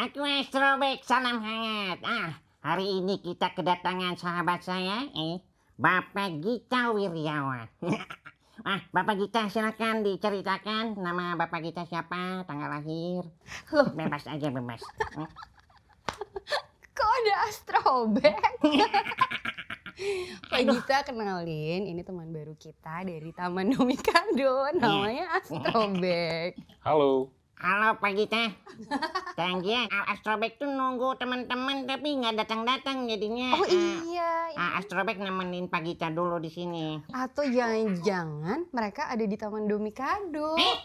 aku Astrobek, salam hangat. Ah, hari ini kita kedatangan sahabat saya, eh, Bapak Gita Wiryawan. ah, Bapak Gita silakan diceritakan nama Bapak Gita siapa, tanggal lahir. Loh. Bebas aja, bebas. Hmm. Kok ada astrobek? Pak Gita kenalin, ini teman baru kita dari Taman Domikado, namanya Astrobek. Halo. Halo Pak Gita. Thank you. Ah, Astrobek tuh nunggu teman-teman tapi nggak datang-datang jadinya. Oh ah, iya, ah, Astrobek nemenin Pak Gita dulu di sini. atau jangan-jangan mereka ada di Taman Domikado. Eh,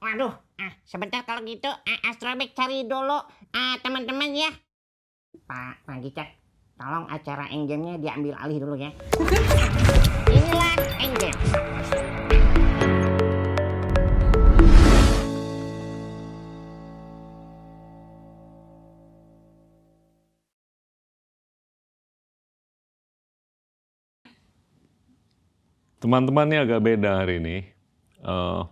waduh, ah, sebentar kalau gitu, ah, Astrobek cari dulu ah, teman-teman ya. Pak, Pak Gita, tolong acara engine-nya diambil alih dulu ya. Inilah engine. Teman-teman ini agak beda hari ini. Eh,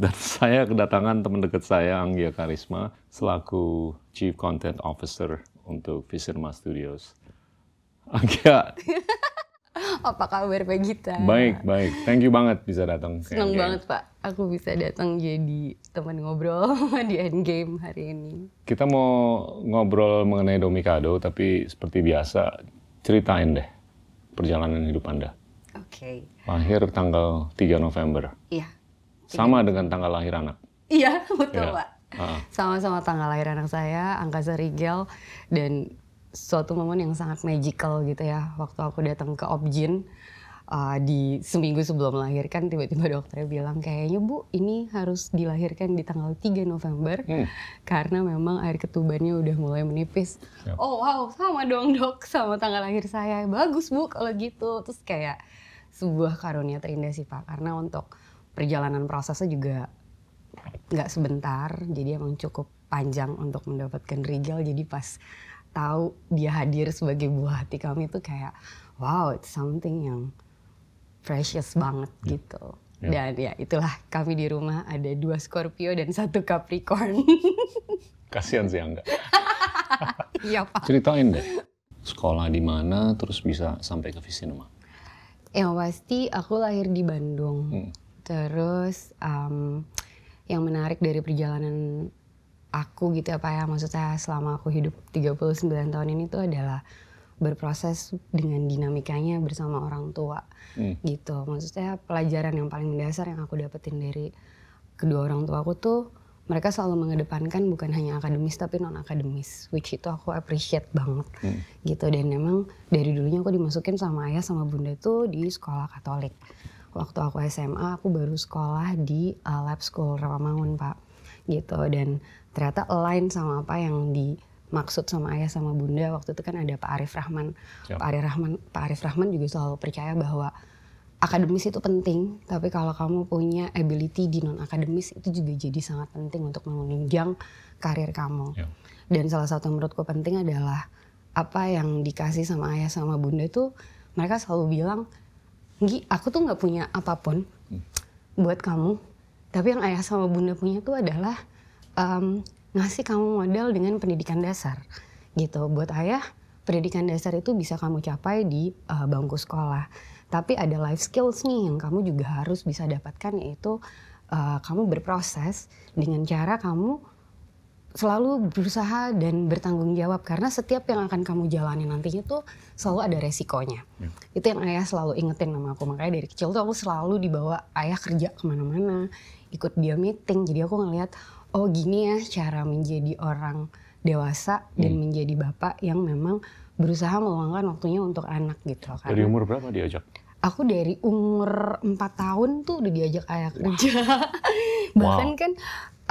dan saya kedatangan teman dekat saya, Anggia Karisma, selaku Chief Content Officer untuk Visirma Studios. Anggia, Apa kabar Pak Gita? baik, baik. Thank you banget bisa datang. Endgame. banget Pak, aku bisa datang jadi teman ngobrol di Endgame hari ini. Kita mau ngobrol mengenai Domikado, tapi seperti biasa, ceritain deh perjalanan hidup Anda. Oke, Lahir tanggal 3 November, iya. sama dengan tanggal lahir anak. Iya, betul Iya. Pak. Ah, Sama-sama tanggal lahir anak saya, Angkasa Rigel, dan suatu momen yang sangat magical gitu ya. Waktu aku datang ke Objin, uh, di seminggu sebelum melahirkan, tiba-tiba dokternya bilang, kayaknya bu, ini harus dilahirkan di tanggal 3 November, Hmm. karena memang air ketubannya udah mulai menipis. Yap. Oh wow, sama dong dok, sama tanggal lahir saya. Bagus bu kalau gitu. Terus kayak sebuah karunia terindah sih Pak, karena untuk perjalanan prosesnya juga nggak sebentar, jadi emang cukup panjang untuk mendapatkan Rigel. Jadi pas tahu dia hadir sebagai buah hati kami itu kayak wow, it's something yang precious banget gitu. Ya. Dan ya itulah kami di rumah ada dua Scorpio dan satu Capricorn. Kasihan sih Angga. Iya Pak. Ceritain deh, sekolah di mana, terus bisa sampai ke Visinema. Yang pasti aku lahir di Bandung. Hmm. Terus um, yang menarik dari perjalanan aku gitu ya Pak ya, maksud saya selama aku hidup 39 tahun ini tuh adalah berproses dengan dinamikanya bersama orang tua Hmm. gitu. Maksud saya pelajaran yang paling mendasar yang aku dapetin dari kedua orang tua aku tuh mereka selalu mengedepankan bukan hanya akademis tapi non akademis, which itu aku appreciate banget Hmm. gitu. Dan memang dari dulunya aku dimasukin sama ayah sama bunda tuh di sekolah Katolik. Waktu aku SMA aku baru sekolah di uh, Lab School Rawamangun pak, gitu. Dan ternyata align sama apa yang dimaksud sama ayah sama bunda waktu itu kan ada Pak Arif Rahman. Yap. Pak Arif Rahman, Pak Arif Rahman juga selalu percaya bahwa akademis itu penting, tapi kalau kamu punya ability di non akademis itu juga jadi sangat penting untuk menunjang karir kamu. Ya. Dan salah satu yang menurutku penting adalah apa yang dikasih sama ayah sama bunda tuh mereka selalu bilang, Gi, aku tuh nggak punya apa pun buat kamu, tapi yang ayah sama bunda punya tuh adalah em, ngasih kamu modal dengan pendidikan dasar, gitu. Buat ayah, pendidikan dasar itu bisa kamu capai di eh, bangku sekolah, tapi ada life skills nih yang kamu juga harus bisa dapatkan yaitu eh, kamu berproses dengan cara kamu selalu berusaha dan bertanggung jawab karena setiap yang akan kamu jalani nantinya tuh selalu ada resikonya. Ya. Itu yang ayah selalu ingetin sama aku makanya dari kecil tuh aku selalu dibawa ayah kerja ke mana-mana, ikut dia meeting. Jadi aku ngeliat oh gini ya cara menjadi orang dewasa dan Hmm. menjadi bapak yang memang berusaha meluangkan waktunya untuk anak gitu. Dari umur berapa diajak? Aku dari umur 4 tahun tuh udah diajak ayah kerja. Bahkan kan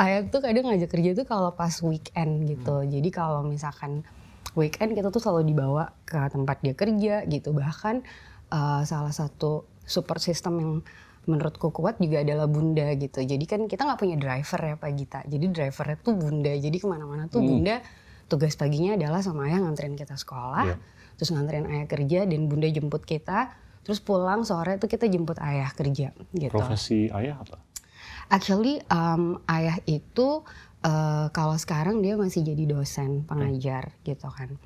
ayah tuh kadang ngajak kerja tuh kalau pas weekend gitu. Jadi kalau misalkan weekend kita tuh selalu dibawa ke tempat dia kerja gitu. Bahkan eh, salah satu support system yang menurutku kuat juga adalah bunda gitu. Jadi kan kita nggak punya driver ya Pak Gita. Jadi drivernya tuh bunda. Jadi ke mana-mana tuh Hmm. bunda tugas paginya adalah sama ayah nganterin kita sekolah. Iya. Terus nganterin ayah kerja dan bunda jemput kita. Terus pulang sore tuh kita jemput ayah kerja gitu. Profesi ayah apa? Actually um, ayah itu eh, kalau sekarang dia masih jadi dosen pengajar gitu kan.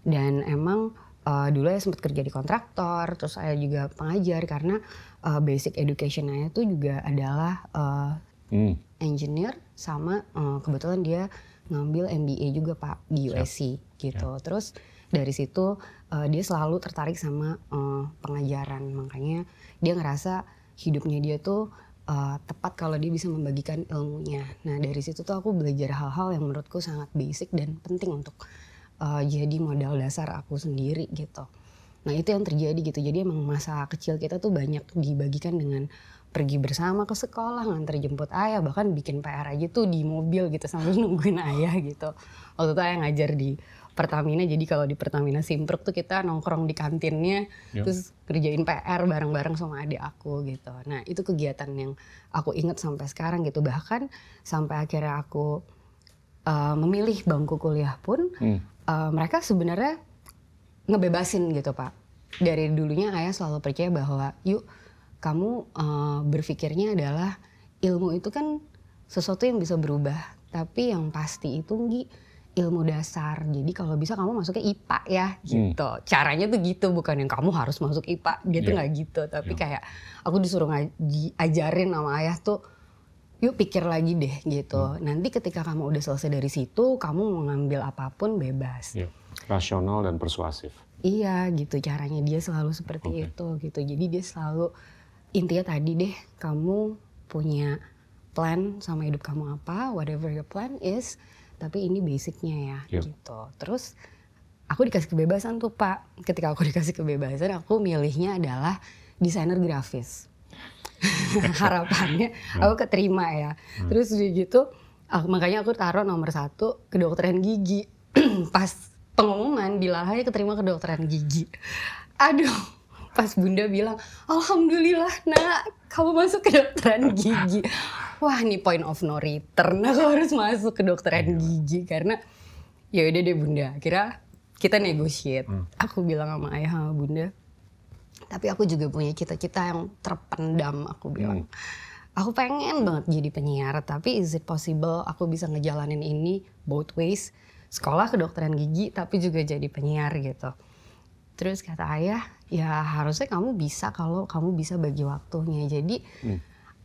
Dan emang eh, dulu saya sempat kerja di kontraktor, terus saya juga pengajar karena eh, basic education saya itu juga adalah eh, Hmm. engineer sama eh, kebetulan dia ngambil MBA juga pak di USC gitu. Terus dari situ eh, dia selalu tertarik sama eh, pengajaran makanya dia ngerasa hidupnya dia tuh eh, tepat kalau dia bisa membagikan ilmunya. Nah dari situ tuh aku belajar hal-hal yang menurutku sangat basic dan penting untuk eh, jadi modal dasar aku sendiri gitu. Nah itu yang terjadi gitu. Jadi emang masa kecil kita tuh banyak dibagikan dengan pergi bersama ke sekolah, nganter jemput ayah, bahkan bikin PR aja tuh di mobil gitu sambil nungguin ayah gitu. Waktu itu ayah ngajar di Pertamina, jadi kalau di Pertamina Simpruk tuh kita nongkrong di kantinnya, Yuk. terus kerjain PR bareng-bareng sama adik aku gitu. Nah itu kegiatan yang aku inget sampai sekarang gitu. Bahkan sampai akhirnya aku uh, memilih bangku kuliah pun, Hmm. uh, mereka sebenarnya ngebebasin gitu pak. Dari dulunya ayah selalu percaya bahwa yuk kamu uh, berpikirnya adalah ilmu itu kan sesuatu yang bisa berubah. Tapi yang pasti itu Nggi, ilmu dasar. Jadi kalau bisa kamu masuknya IPA ya gitu. Caranya tuh gitu bukan yang kamu harus masuk IPA gitu Iya. nggak gitu. Tapi kayak aku disuruh ngaji, ajarin sama ayah tuh yuk pikir lagi deh gitu. Nanti ketika kamu udah selesai dari situ, kamu mau ngambil apa pun bebas. Ya. Rasional dan persuasif. Iya gitu caranya dia selalu seperti Oke. itu gitu. Jadi dia selalu intinya tadi deh kamu punya plan sama hidup kamu apa, whatever your plan is, tapi ini basicnya ya Yep. gitu. Terus aku dikasih kebebasan tuh Pak. Ketika aku dikasih kebebasan, aku milihnya adalah desainer grafis. Harapannya aku keterima ya. Terus udah gitu, aku- makanya aku taruh nomor satu kedokteran gigi. Pas pengumuman bilang aja keterima kedokteran gigi. Aduh, pas bunda bilang, Alhamdulillah nak, kamu masuk kedokteran gigi. Wah ini point of no return, aku harus masuk kedokteran gigi. Karena ya udah deh bunda, kira kita negotiate. Aku bilang sama ayah sama bunda, tapi aku juga punya cita-cita yang terpendam, aku bilang. Aku pengen banget jadi penyiar, tapi is it possible aku bisa ngejalanin ini both ways? Sekolah kedokteran gigi, tapi juga jadi penyiar gitu. Terus kata ayah, ya harusnya kamu bisa kalau kamu bisa bagi waktunya. Jadi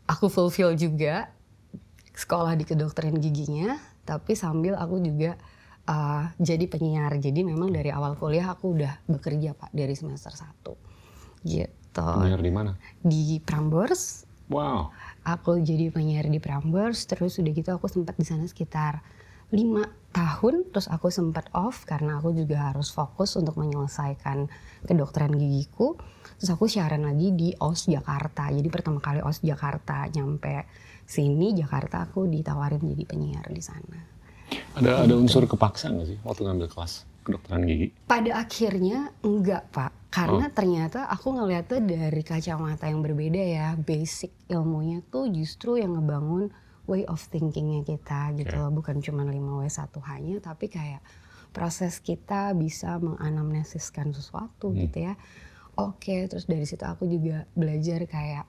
aku fulfill juga sekolah di kedokteran giginya, tapi sambil aku juga uh, jadi penyiar. Jadi memang dari awal kuliah aku udah bekerja pak dari semester 1 gitu. Penyiar di mana? Di Prambors, Wow. aku jadi penyiar di Prambors, terus udah gitu aku sempat di sana sekitar lima tahun, terus aku sempat off karena aku juga harus fokus untuk menyelesaikan kedokteran gigiku. Terus aku siaran lagi di OS Jakarta. Jadi pertama kali OS Jakarta nyampe sini Jakarta aku ditawarin jadi penyiar di sana. Ada ada unsur kepaksa nggak sih waktu ngambil kelas kedokteran gigi? Pada akhirnya enggak pak, karena ternyata aku ngeliatnya dari kacamata yang berbeda ya. Basic ilmunya tuh justru yang ngebangun way of thinkingnya kita gitu Oke. loh. Bukan cuma 5W1 hanya, tapi kayak proses kita bisa menganamnesiskan sesuatu Hmm. gitu ya. Oke, terus dari situ aku juga belajar kayak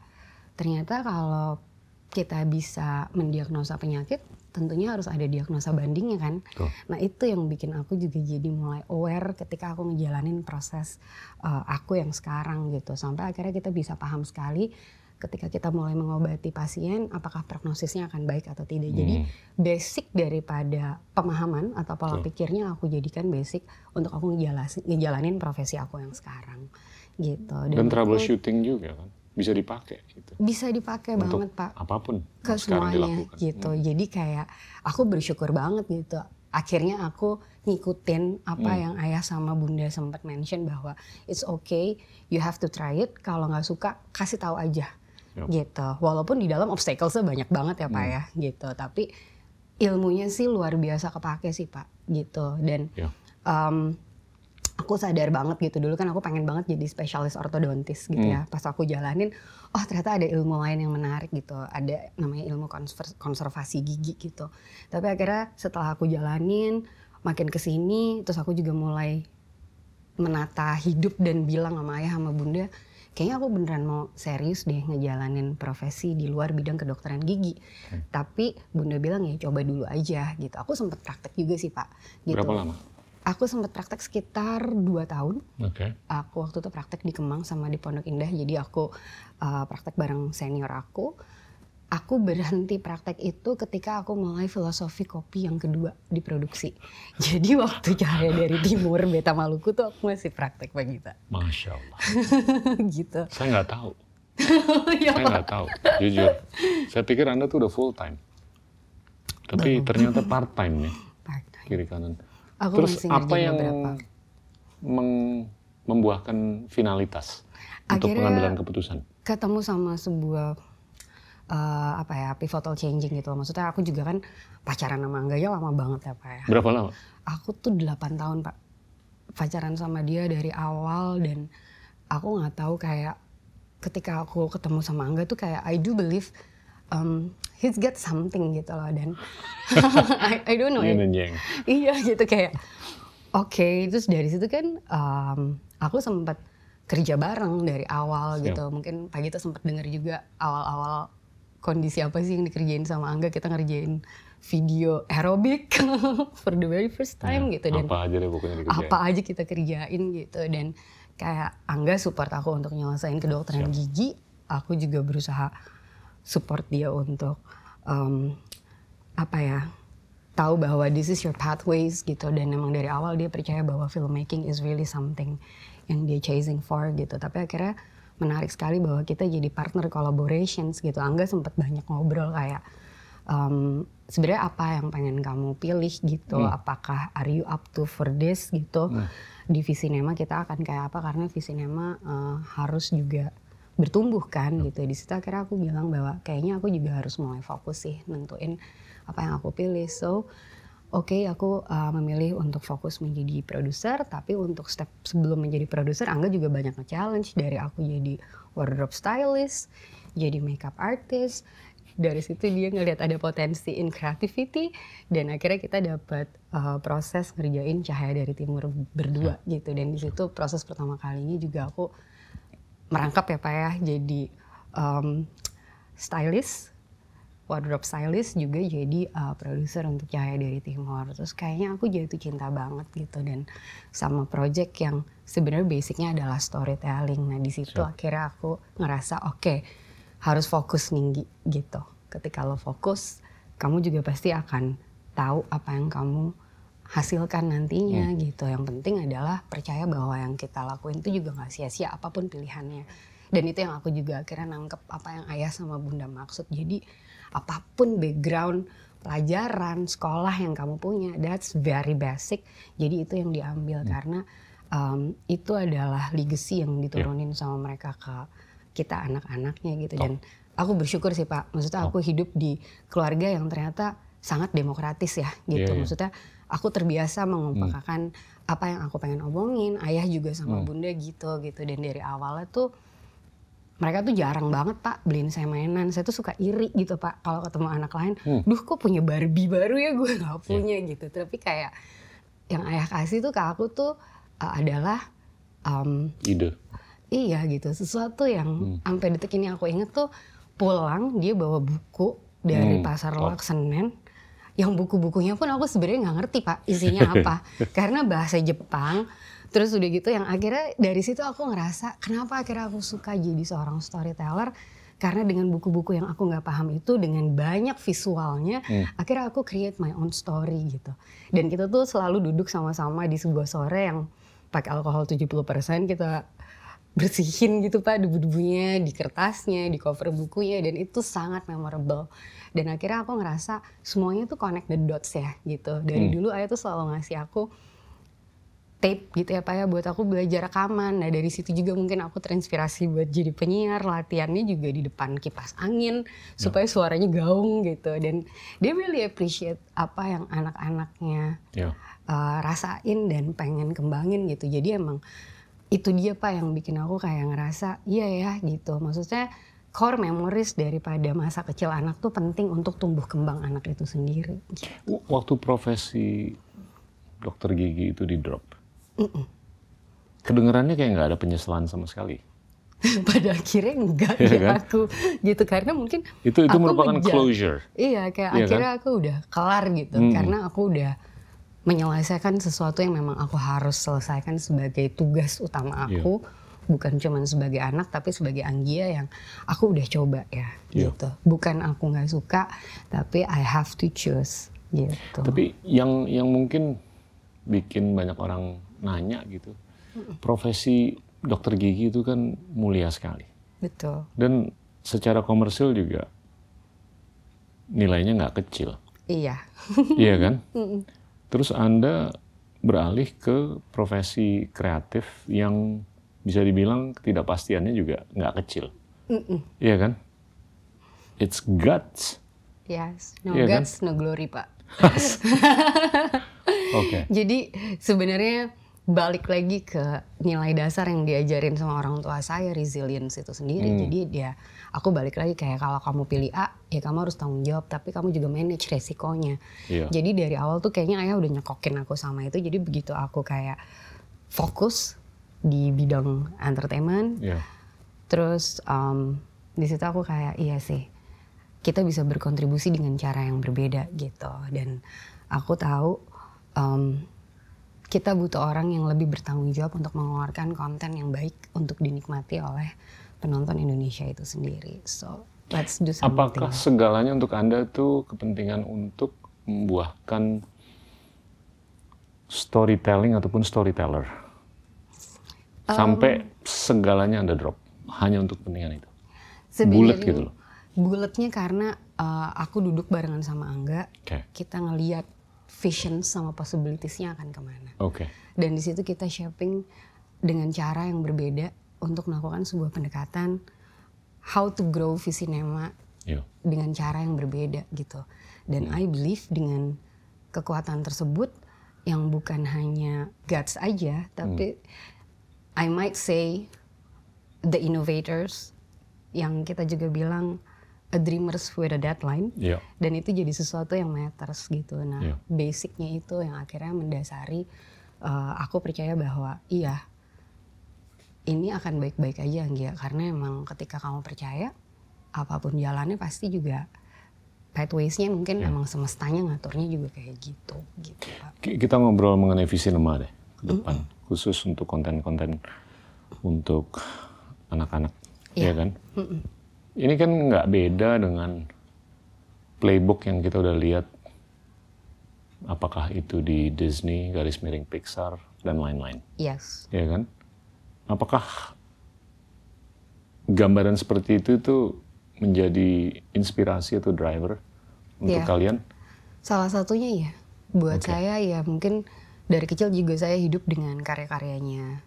ternyata kalau kita bisa mendiagnosa penyakit, tentunya harus ada diagnosa bandingnya kan. Betul. Nah itu yang bikin aku juga jadi mulai aware ketika aku ngejalanin proses uh, aku yang sekarang gitu. Sampai akhirnya kita bisa paham sekali ketika kita mulai mengobati pasien apakah prognosisnya akan baik atau tidak. Jadi Hmm. basic daripada pemahaman atau pola Betul. pikirnya aku jadikan basic untuk aku ngejalasin, ngejalanin profesi aku yang sekarang gitu. Dan itu troubleshooting juga kan bisa dipakai gitu. bisa dipakai Untuk banget pak apa pun ke semuanya dilakukan. Hmm. gitu. Jadi kayak aku bersyukur banget gitu. Akhirnya aku ngikutin apa Hmm. yang ayah sama bunda sempat mention bahwa it's okay, you have to try it. Kalau nggak suka kasih tahu aja Yup. gitu. Walaupun di dalam obstaclesnya banyak banget ya pak Hmm. ya gitu. Tapi ilmunya sih luar biasa kepake sih pak gitu. Dan Ya. um, aku sadar banget gitu dulu kan aku pengen banget jadi spesialis ortodontis gitu Hmm. ya pas aku jalanin oh ternyata ada ilmu lain yang menarik gitu ada namanya ilmu konser- konservasi gigi gitu tapi akhirnya setelah aku jalanin makin ke sini terus aku juga mulai menata hidup dan bilang sama ayah sama bunda kayaknya aku beneran mau serius deh ngejalanin profesi di luar bidang kedokteran gigi. Tapi bunda bilang ya coba dulu aja gitu. Aku sempet praktek juga sih pak. Gitu. Berapa lama? Aku sempet praktek sekitar 2 tahun. Oke. Aku waktu itu praktek di Kemang sama di Pondok Indah. Jadi aku uh, praktek bareng senior aku. Aku berhenti praktek itu ketika aku mulai filosofi kopi yang kedua diproduksi. Jadi waktu Cahaya dari Timur, Beta Maluku tuh aku masih praktek Pak Gita. Masya Allah. gitu. Saya nggak tahu. ya, Saya nggak tahu. Jujur. Saya pikir Anda tuh udah full time. Tapi ternyata part time nih. Part-time. Kiri kanan. Aku Terus masih apa yang beberapa. meng- membuahkan finalitas untuk Akhirnya- pengambilan keputusan? ketemu sama sebuah eh, apa ya pivotal changing gitu loh. Maksudnya aku juga kan pacaran sama Angga ya lama banget ya Pak ya. Berapa lama? Aku tuh 8 tahun Pak pacaran sama dia dari awal dan aku nggak tahu kayak ketika aku ketemu sama Angga tuh kayak I do believe um, he's got something gitu loh dan I, I don't know iya gitu kayak oke terus dari situ kan um, aku sempat kerja bareng dari awal Siap. gitu mungkin pagi tuh sempat denger juga awal-awal kondisi apa sih yang dikerjain sama Angga kita ngerjain video aerobik for the very first time Ya, gitu dan apa aja deh pokoknya dikerjain. apa aja kita kerjain gitu dan kayak Angga support aku untuk nyelesain kedokteran Siap. gigi aku juga berusaha support dia untuk um, apa ya tahu bahwa this is your pathways gitu dan emang dari awal dia percaya bahwa filmmaking is really something yang dia chasing for gitu tapi akhirnya menarik sekali bahwa kita jadi partner collaborations gitu. Angga sempat banyak ngobrol kayak um, sebenarnya apa yang pengen kamu pilih gitu? Hmm. apakah are you up to for this? gitu. Hmm. di Visinema kita akan kayak apa? Karena Visinema uh, harus juga bertumbuh kan gitu. Di situ akhirnya aku bilang bahwa kayaknya aku juga harus mulai fokus sih nentuin apa yang aku pilih. So oke aku uh, memilih untuk fokus menjadi produser tapi untuk step sebelum menjadi produser Angga juga banyak nge-challenge. Dari aku jadi wardrobe stylist jadi makeup artist. Dari situ dia ngelihat ada potensi in creativity dan akhirnya kita dapat uh, proses ngerjain cahaya dari timur berdua gitu. Dan di situ proses pertama kalinya juga aku merangkap ya pak ya. Jadi um, stylist wardrobe stylist juga jadi uh, produser untuk Cahaya dari Timur. Terus kayaknya aku jatuh cinta banget gitu dan sama project yang sebenarnya basicnya adalah storytelling. Nah di situ Siap. akhirnya aku ngerasa oke harus fokus nih Gi, gitu. Ketika lo fokus, kamu juga pasti akan tahu apa yang kamu hasilkan nantinya gitu. Yang penting adalah percaya bahwa yang kita lakuin itu juga nggak sia-sia apa pun pilihannya. Dan itu yang aku juga akhirnya nangkep apa yang ayah sama bunda maksud. Jadi apa pun background pelajaran sekolah yang kamu punya, that's very basic. Jadi itu yang diambil karena um, itu adalah legacy yang diturunin sama mereka ke kita anak-anaknya gitu. Dan aku bersyukur sih Pak. Maksudnya aku hidup di keluarga yang ternyata sangat demokratis ya gitu. Iya, iya. Maksudnya aku terbiasa mengumpulkan apa yang aku pengen omongin. Ayah juga sama bunda gitu gitu. Dan dari awalnya tuh mereka tuh jarang banget pak beliin saya mainan. Saya tuh suka iri gitu pak kalau ketemu anak lain. Hmm. Duh kok punya Barbie baru ya gue nggak punya gitu. Tapi kayak yang ayah kasih tuh ke aku tuh uh, adalah um, Ide. Iya gitu, sesuatu yang sampai detik ini aku inget tuh pulang dia bawa buku dari Hmm. pasar. Lok Senen. Yang buku-bukunya pun aku sebenarnya nggak ngerti pak isinya apa, karena bahasa Jepang. Terus udah gitu yang akhirnya dari situ aku ngerasa kenapa akhirnya aku suka jadi seorang storyteller karena dengan buku-buku yang aku nggak paham itu dengan banyak visualnya Hmm. akhirnya aku create my own story gitu dan kita tuh selalu duduk sama-sama di sebuah sore yang pakai alkohol 70% kita bersihin gitu pak debu-debunya di kertasnya di cover bukunya dan itu sangat memorable dan akhirnya aku ngerasa semuanya tuh connect the dots ya gitu dari Hmm. dulu ayah tuh selalu ngasih aku tape gitu ya pak ya buat aku belajar rekaman nah dari situ juga mungkin aku terinspirasi buat jadi penyiar latihannya juga di depan kipas angin supaya suaranya gaung gitu dan dia really appreciate apa yang anak-anaknya Ya. uh, rasain dan pengen kembangin gitu. Jadi emang itu dia pak yang bikin aku kayak ngerasa iya ya gitu. Maksudnya core memories daripada masa kecil anak tuh penting untuk tumbuh kembang anak itu sendiri. W- Waktu profesi dokter gigi itu di drop, Mm-mm. kedengarannya kayak nggak ada penyesalan sama sekali. pada akhirnya enggak Iya ya kan? aku gitu karena mungkin Itu itu merupakan closure. Iya, kayak Iya akhirnya aku udah kelar gitu Mm-mm. karena aku udah menyelesaikan sesuatu yang memang aku harus selesaikan sebagai tugas utama Iya. aku, bukan cuman sebagai anak tapi sebagai Anggia yang aku udah coba ya Iya. gitu. Bukan aku nggak suka, tapi I have to choose gitu. Tapi yang yang mungkin bikin banyak orang nanya gitu, profesi dokter gigi itu kan mulia sekali Betul. dan secara komersil juga nilainya nggak kecil, Iya. iya kan? Terus anda beralih ke profesi kreatif yang bisa dibilang ketidakpastiannya juga nggak kecil, Mm-mm. iya kan? It's guts. Yes, no Iya kan? guts, no glory pak. Oke. Jadi sebenarnya balik lagi ke nilai dasar yang diajarin sama orang tua saya resilience itu sendiri. Hmm. Jadi dia aku balik lagi kayak kalau kamu pilih A ya kamu harus tanggung jawab tapi kamu juga manage resikonya. Iya. Jadi dari awal tuh kayaknya ayah udah nyekokin aku sama itu. Jadi begitu aku kayak fokus di bidang entertainment, Iya. terus um, di situ aku kayak iya sih kita bisa berkontribusi dengan cara yang berbeda gitu dan aku tahu um, kita butuh orang yang lebih bertanggung jawab untuk mengeluarkan konten yang baik untuk dinikmati oleh penonton Indonesia itu sendiri so let's do something Apakah segalanya untuk Anda itu kepentingan untuk membuahkan storytelling ataupun storyteller? Sampai segalanya Anda drop hanya untuk kepentingan itu. Bulet gitu loh. buletnya karena uh, aku duduk barengan sama Angga Oke. kita ngeliat vision sama possibilitiesnya akan ke mana Oke. dan di situ kita shaping dengan cara yang berbeda untuk melakukan sebuah pendekatan how to grow Visinema Iya. dengan cara yang berbeda gitu dan I believe dengan kekuatan tersebut yang bukan hanya guts aja tapi I might say the innovators yang kita juga bilang a dreamers with a deadline Iya. dan itu jadi sesuatu yang matters gitu. Nah, Iya. basicnya itu yang akhirnya mendasari uh, aku percaya bahwa iya ini akan baik-baik aja Anggia karena emang ketika kamu percaya apa pun jalannya pasti juga pathways-nya mungkin Iya. emang semestanya ngaturnya juga kayak gitu gitu Pak. Ki- Kita ngobrol mengenai visi nema deh ke depan, khusus untuk konten-konten untuk anak-anak, Iya. ya kan? Ini kan nggak beda dengan playbook yang kita udah lihat, apakah itu di Disney, garis miring Pixar dan lain-lain, Yes. ya kan? Apakah gambaran seperti itu tuh menjadi inspirasi atau driver untuk Iya. kalian? Salah satunya ya buat Oke. saya ya mungkin dari kecil juga saya hidup dengan karya-karyanya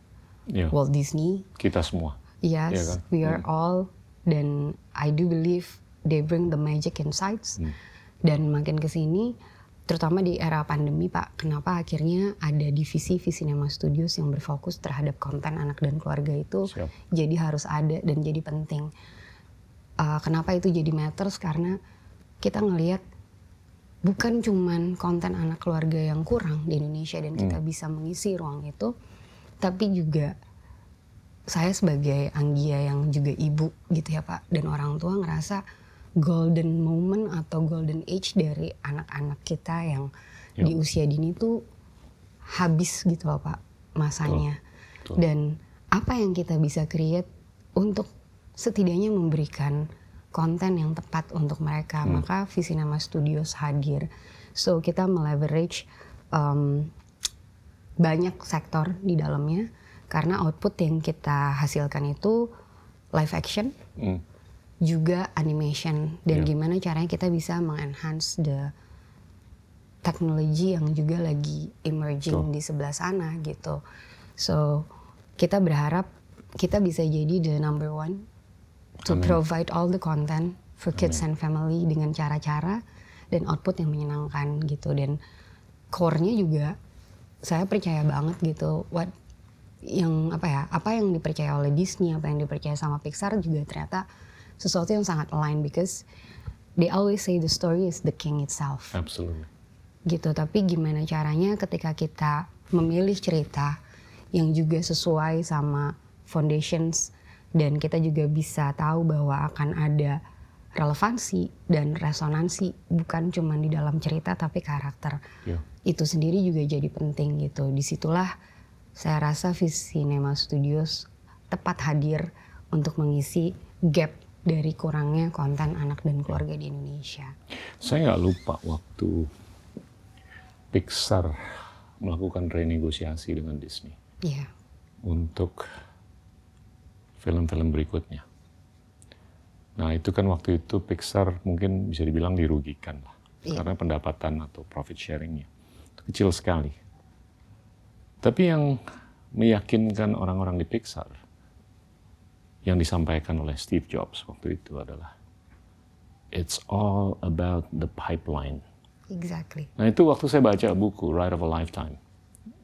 Ya, Walt Disney. kita semua. Yes, Iya kan? we are all dan I do believe they bring the magic insights. Hmm. Dan makin ke sini terutama di era pandemi Pak, kenapa akhirnya ada divisi Visinema Studios yang berfokus terhadap konten anak dan keluarga itu Siap. jadi harus ada dan jadi penting. Uh, kenapa itu jadi matters karena kita ngelihat bukan cuman konten anak keluarga yang kurang di Indonesia dan kita bisa mengisi ruang itu, tapi juga saya sebagai Anggia yang juga ibu gitu ya Pak. Dan orang tua ngerasa golden moment atau golden age dari anak-anak kita yang di usia dini tuh habis gitu loh Pak masanya. Betul. dan apa yang kita bisa create untuk setidaknya memberikan konten yang tepat untuk mereka. Hmm. maka Visinema Studios hadir. So kita meleverage um, banyak sektor di dalamnya karena output yang kita hasilkan itu live action Hmm. juga animation dan Iya. gimana caranya kita bisa mengenhance the teknologi yang juga lagi emerging Betul. di sebelah sana gitu. So kita berharap kita bisa jadi the number one to Amin. provide all the content for kids and family dengan cara-cara dan output yang menyenangkan gitu dan core-nya juga saya percaya banget gitu what yang apa ya apa yang dipercaya oleh Disney apa yang dipercaya sama Pixar juga ternyata sesuatu yang sangat align because they always say the story is the king itself Absolutely. gitu tapi gimana caranya ketika kita memilih cerita yang juga sesuai sama foundations dan kita juga bisa tahu bahwa akan ada relevansi dan resonansi bukan cuma di dalam cerita tapi karakter Ya. itu sendiri juga jadi penting gitu di situlah saya rasa Cinema Studios tepat hadir untuk mengisi gap dari kurangnya konten anak dan keluarga di Indonesia. Saya nggak lupa waktu Pixar melakukan renegosiasi dengan Disney Iya, untuk film-film berikutnya. Nah itu kan waktu itu Pixar mungkin bisa dibilang dirugikan lah. Iya. Karena pendapatan atau profit sharingnya itu kecil sekali. Tapi yang meyakinkan orang-orang di Pixar yang disampaikan oleh Steve Jobs waktu itu adalah It's all about the pipeline. exactly. Nah itu waktu saya baca buku Ride of a Lifetime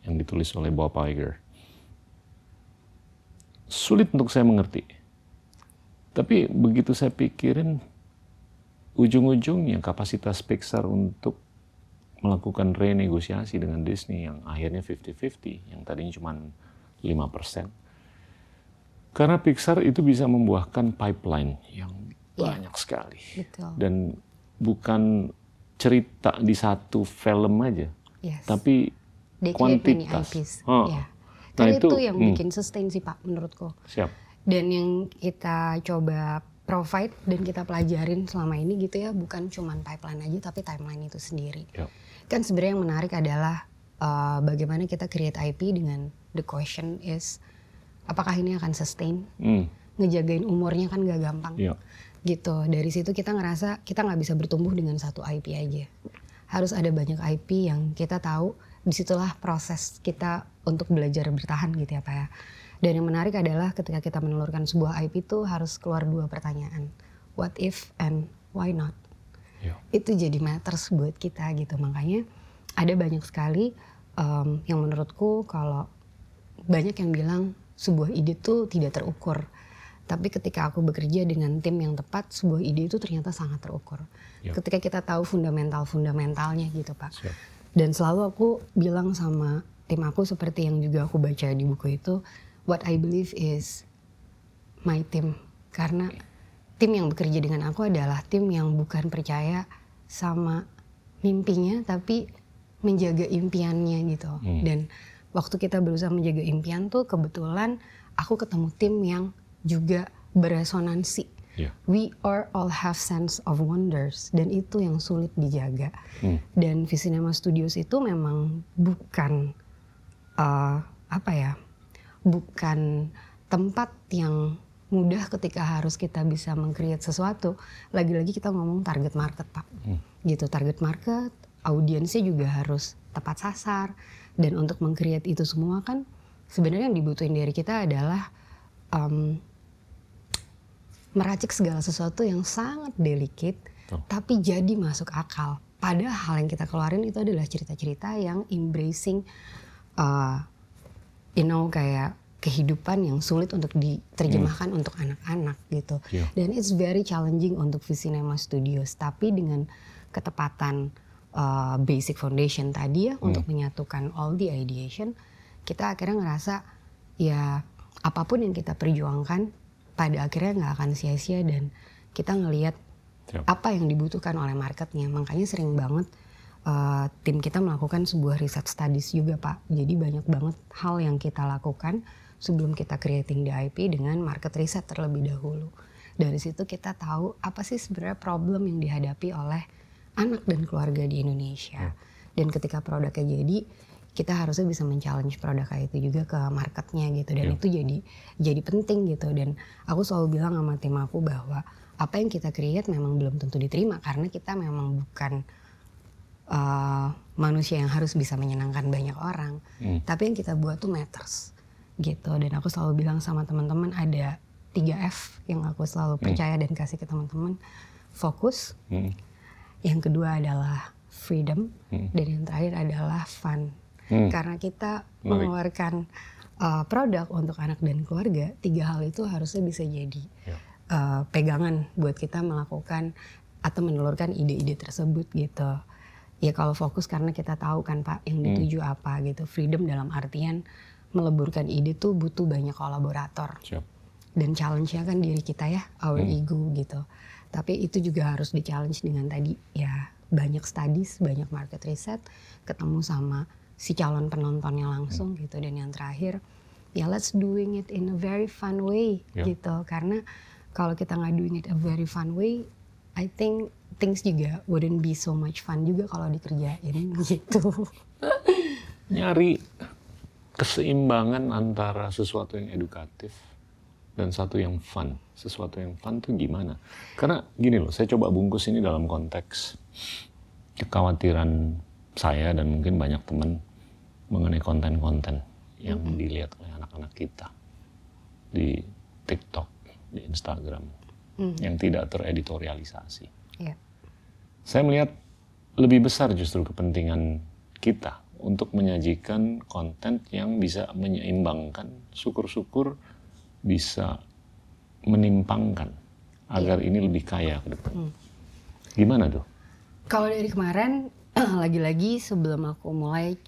yang ditulis oleh Bob Iger. Sulit untuk saya mengerti. Tapi begitu saya pikirin, ujung-ujungnya kapasitas Pixar untuk melakukan renegosiasi dengan Disney yang akhirnya 50-50, yang tadinya cuma 5%. Karena Pixar itu bisa membuahkan pipeline yang Iya. banyak sekali Betul. dan bukan cerita di satu film aja, Yes. tapi They kuantitas. IPs. Oh. Ya. Nah, itu, itu, yang hmm. bikin sustain sih Pak menurutku. siap. Dan yang kita coba provide dan kita pelajarin selama ini gitu ya bukan cuman pipeline aja tapi timeline itu sendiri. Yap. Kan sebenarnya yang menarik adalah uh, bagaimana kita create IP dengan the question is apakah ini akan sustain? Hmm, Ngejagain umurnya kan gak gampang. iya. Gitu. Dari situ kita ngerasa kita nggak bisa bertumbuh dengan satu IP aja. Harus ada banyak IP yang kita tahu di situlah proses kita untuk belajar bertahan gitu ya Pak ya. Dan yang menarik adalah ketika kita menelurkan sebuah IP itu harus keluar dua pertanyaan. What if and why not? Iya. Itu jadi matters buat kita gitu. Makanya ada banyak sekali em, yang menurutku kalau banyak yang bilang sebuah ide tuh tidak terukur. Tapi ketika aku bekerja dengan tim yang tepat, sebuah ide itu ternyata sangat terukur. Ya. Ketika kita tahu fundamental-fundamentalnya gitu Pak. Siap. Dan selalu aku bilang sama tim aku seperti yang juga aku baca di buku itu, what I believe is my team. Karena tim yang bekerja dengan aku adalah tim yang bukan percaya sama mimpinya, tapi menjaga impiannya gitu. Hmm. Dan waktu kita berusaha menjaga impian tuh kebetulan aku ketemu tim yang juga beresonansi. Iya. We are all have sense of wonders dan itu yang sulit dijaga. Hmm. Dan Visinema Studios itu memang bukan uh, apa ya, bukan tempat yang mudah ketika harus kita bisa mengcreate sesuatu. Lagi-lagi kita ngomong target market pak, Hmm. gitu target market, audiensnya juga harus tepat sasar. Dan untuk mengcreate itu semua kan sebenarnya yang dibutuhin dari kita adalah um, meracik segala sesuatu yang sangat delicate Betul. tapi jadi masuk akal. Padahal yang kita keluarin itu adalah cerita-cerita yang embracing uh, you know kayak kehidupan yang sulit untuk diterjemahkan untuk anak-anak gitu. Iya. Dan it's very challenging untuk Visinema Studios tapi dengan ketepatan uh, basic foundation tadi ya untuk menyatukan all the ideation kita akhirnya ngerasa ya apa pun yang kita perjuangkan pada akhirnya nggak akan sia-sia dan kita ngelihat Siap. apa yang dibutuhkan oleh marketnya makanya sering banget uh, tim kita melakukan sebuah riset studies juga pak. Jadi banyak banget hal yang kita lakukan sebelum kita creating the IP dengan market riset terlebih dahulu. Dari situ kita tahu apa sih sebenarnya problem yang dihadapi oleh anak dan keluarga di Indonesia. Dan ketika produknya jadi kita harusnya bisa men-challenge produk itu juga ke marketnya gitu. Dan Iya. itu jadi jadi penting gitu. Dan aku selalu bilang sama tim aku bahwa apa yang kita create memang belum tentu diterima karena kita memang bukan uh, manusia yang harus bisa menyenangkan banyak orang Hmm. tapi yang kita buat tuh matters gitu dan aku selalu bilang sama teman-teman ada 3F yang aku selalu percaya dan kasih ke teman-teman fokus Hmm. yang kedua adalah freedom Hmm. dan yang terakhir adalah fun Hmm. karena kita Menarik. mengeluarkan uh, produk untuk anak dan keluarga tiga hal itu harusnya bisa jadi Ya. uh, pegangan buat kita melakukan atau menelurkan ide-ide tersebut gitu ya kalau fokus karena kita tahu kan pak yang Hmm. dituju apa gitu freedom dalam artian meleburkan ide tuh butuh banyak kolaborator Siap. dan challenge-nya kan diri kita ya, our Hmm. ego gitu. Tapi itu juga harus di challenge dengan tadi ya banyak studies, banyak market research, ketemu sama si calon penontonnya langsung Hmm. gitu dan yang terakhir ya let's doing it in a very fun way Ya. gitu karena kalau kita nggak doing it a very fun way I think things juga wouldn't be so much fun juga kalau dikerjain gitu. Nyari keseimbangan antara sesuatu yang edukatif dan satu yang fun. Sesuatu yang fun tuh gimana? Karena gini loh, saya coba bungkus ini dalam konteks kekhawatiran saya dan mungkin banyak teman mengenai konten-konten yang dilihat oleh anak-anak kita di TikTok, di Instagram, yang tidak tereditorialisasi. Ya. Saya melihat lebih besar justru kepentingan kita untuk menyajikan konten yang bisa menyeimbangkan, syukur-syukur bisa menimpangkan agar ini lebih kaya ke depan. Gimana tuh? Kalau dari kemarin lagi-lagi sebelum aku mulai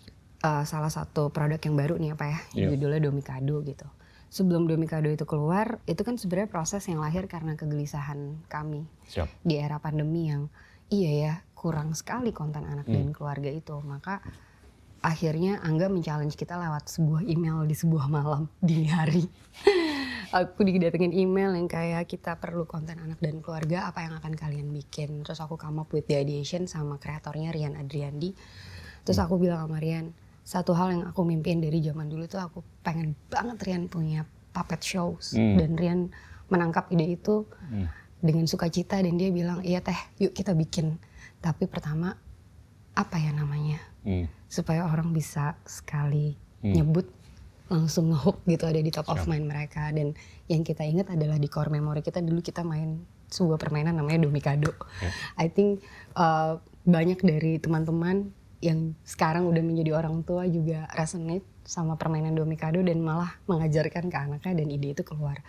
uh, salah satu produk yang baru nih apa ya, Iya. judulnya Domikado gitu. Sebelum Domikado itu keluar, itu kan sebenarnya proses yang lahir karena kegelisahan kami Siap. di era pandemi yang iya ya kurang sekali konten anak dan keluarga itu. Maka akhirnya Angga men-challenge kita lewat sebuah email di sebuah malam dini hari. aku didatengin email yang kayak kita perlu konten anak dan keluarga apa yang akan kalian bikin. Terus aku come up with the ideation sama kreatornya Rian Adriandi. Terus aku bilang sama Rian, satu hal yang aku mimpiin dari zaman dulu tuh aku pengen banget Rian punya puppet shows Hmm. dan Rian menangkap ide itu Hmm. Dengan sukacita dan dia bilang iya teh yuk kita bikin tapi pertama apa ya namanya Hmm. supaya orang bisa sekali Hmm. nyebut langsung ngehook gitu ada di top of Siap. mind mereka dan yang kita ingat adalah di core memory kita dulu kita main sebuah permainan namanya Domikado. Ya. I think uh, banyak dari teman-teman yang sekarang udah menjadi orang tua juga resonate sama permainan Domikado dan malah mengajarkan ke anaknya dan ide itu keluar.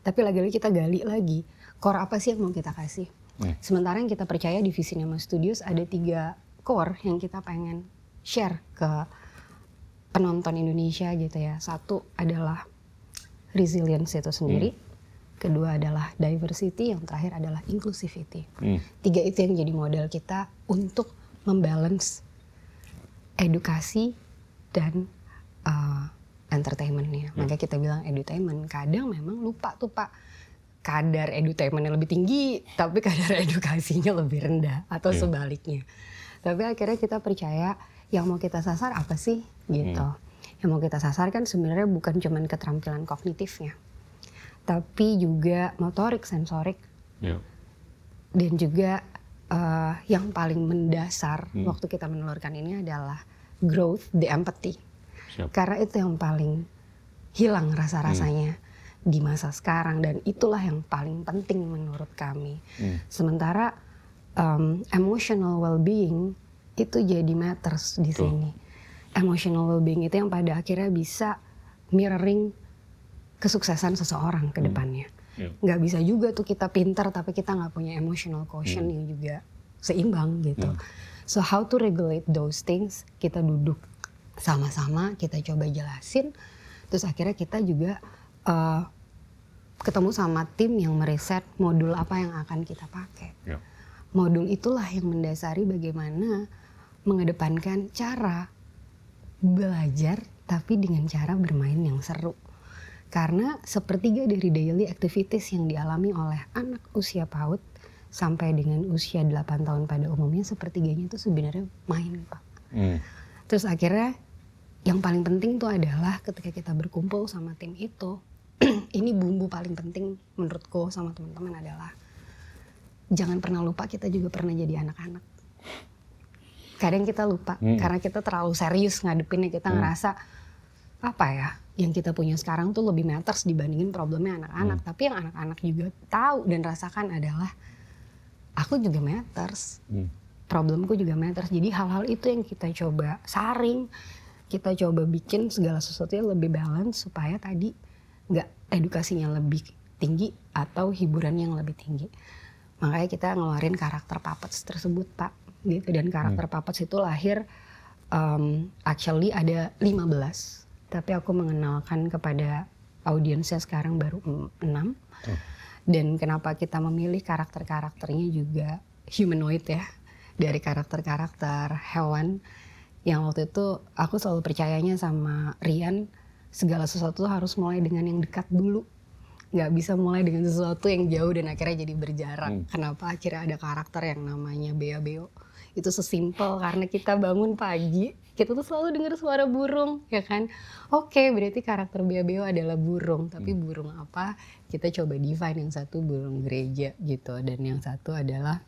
Tapi lagi-lagi kita gali lagi, core apa sih yang mau kita kasih? Hmm. Sementara yang kita percaya di Visinema Studios ada tiga core yang kita pengen share ke penonton Indonesia gitu ya. Satu adalah resilience itu sendiri. Kedua adalah diversity, yang terakhir adalah inclusivity. Hmm. Tiga itu yang jadi modal kita untuk membalance edukasi dan uh, entertainmentnya. Makanya kita bilang edutainment. Kadang memang lupa tuh Pak kadar edutainmentnya lebih tinggi, tapi kadar edukasinya lebih rendah atau Iya. sebaliknya. Tapi akhirnya kita percaya yang mau kita sasar apa sih gitu. Yang mau kita sasar kan sebenarnya bukan cuman keterampilan kognitifnya, tapi juga motorik, sensorik, Ya. dan juga eh, yang paling mendasar Hmm. waktu kita menelurkan ini adalah growth, the empathy. Siap. Karena itu yang paling hilang rasa-rasanya di masa sekarang dan itulah yang paling penting menurut kami. Hmm. Sementara um, emotional well-being itu jadi matters di Betul. sini. Emotional well-being itu yang pada akhirnya bisa mirroring kesuksesan seseorang ke depannya. Ya. Nggak bisa juga tuh kita pintar tapi kita nggak punya emotional quotient yang juga seimbang gitu. So how to regulate those things? Kita duduk sama-sama, kita coba jelasin. Terus akhirnya kita juga uh, ketemu sama tim yang meriset modul apa yang akan kita pakai Ya. modul itulah yang mendasari bagaimana mengedepankan cara belajar tapi dengan cara bermain yang seru. Karena sepertiga dari daily activities yang dialami oleh anak usia PAUD sampai dengan usia 8 tahun pada umumnya sepertiganya itu sebenarnya main, Pak. Hmm. Terus akhirnya yang paling penting tuh adalah ketika kita berkumpul sama tim itu, ini bumbu paling penting menurutku sama teman-teman adalah jangan pernah lupa kita juga pernah jadi anak-anak. Kadang kita lupa Hmm. karena kita terlalu serius ngadepinnya kita ngerasa apa ya yang kita punya sekarang tuh lebih matters dibandingin problemnya anak-anak. Tapi yang anak-anak juga tahu dan rasakan adalah aku juga matters Hmm. problemku juga matters. Jadi hal-hal itu yang kita coba saring, kita coba bikin segala sesuatu yang lebih balance supaya tadi nggak edukasinya lebih tinggi atau hiburan yang lebih tinggi. Makanya kita ngeluarin karakter puppets tersebut, Pak. Gitu dan karakter puppets itu lahir um, actually ada 15. Tapi aku mengenalkan kepada audiensnya sekarang baru em- enam dan kenapa kita memilih karakter-karakternya juga humanoid ya dari karakter-karakter hewan yang waktu itu aku selalu percayanya sama Rian segala sesuatu harus mulai dengan yang dekat dulu. Nggak bisa mulai dengan sesuatu yang jauh dan akhirnya jadi berjarak. Kenapa akhirnya ada karakter yang namanya Bea Beo itu sesimpel karena kita bangun pagi kita tuh selalu dengar suara burung ya kan? Oke berarti karakter Bea Beo adalah burung. Tapi burung apa? Kita coba define yang satu burung gereja gitu. Dan yang satu adalah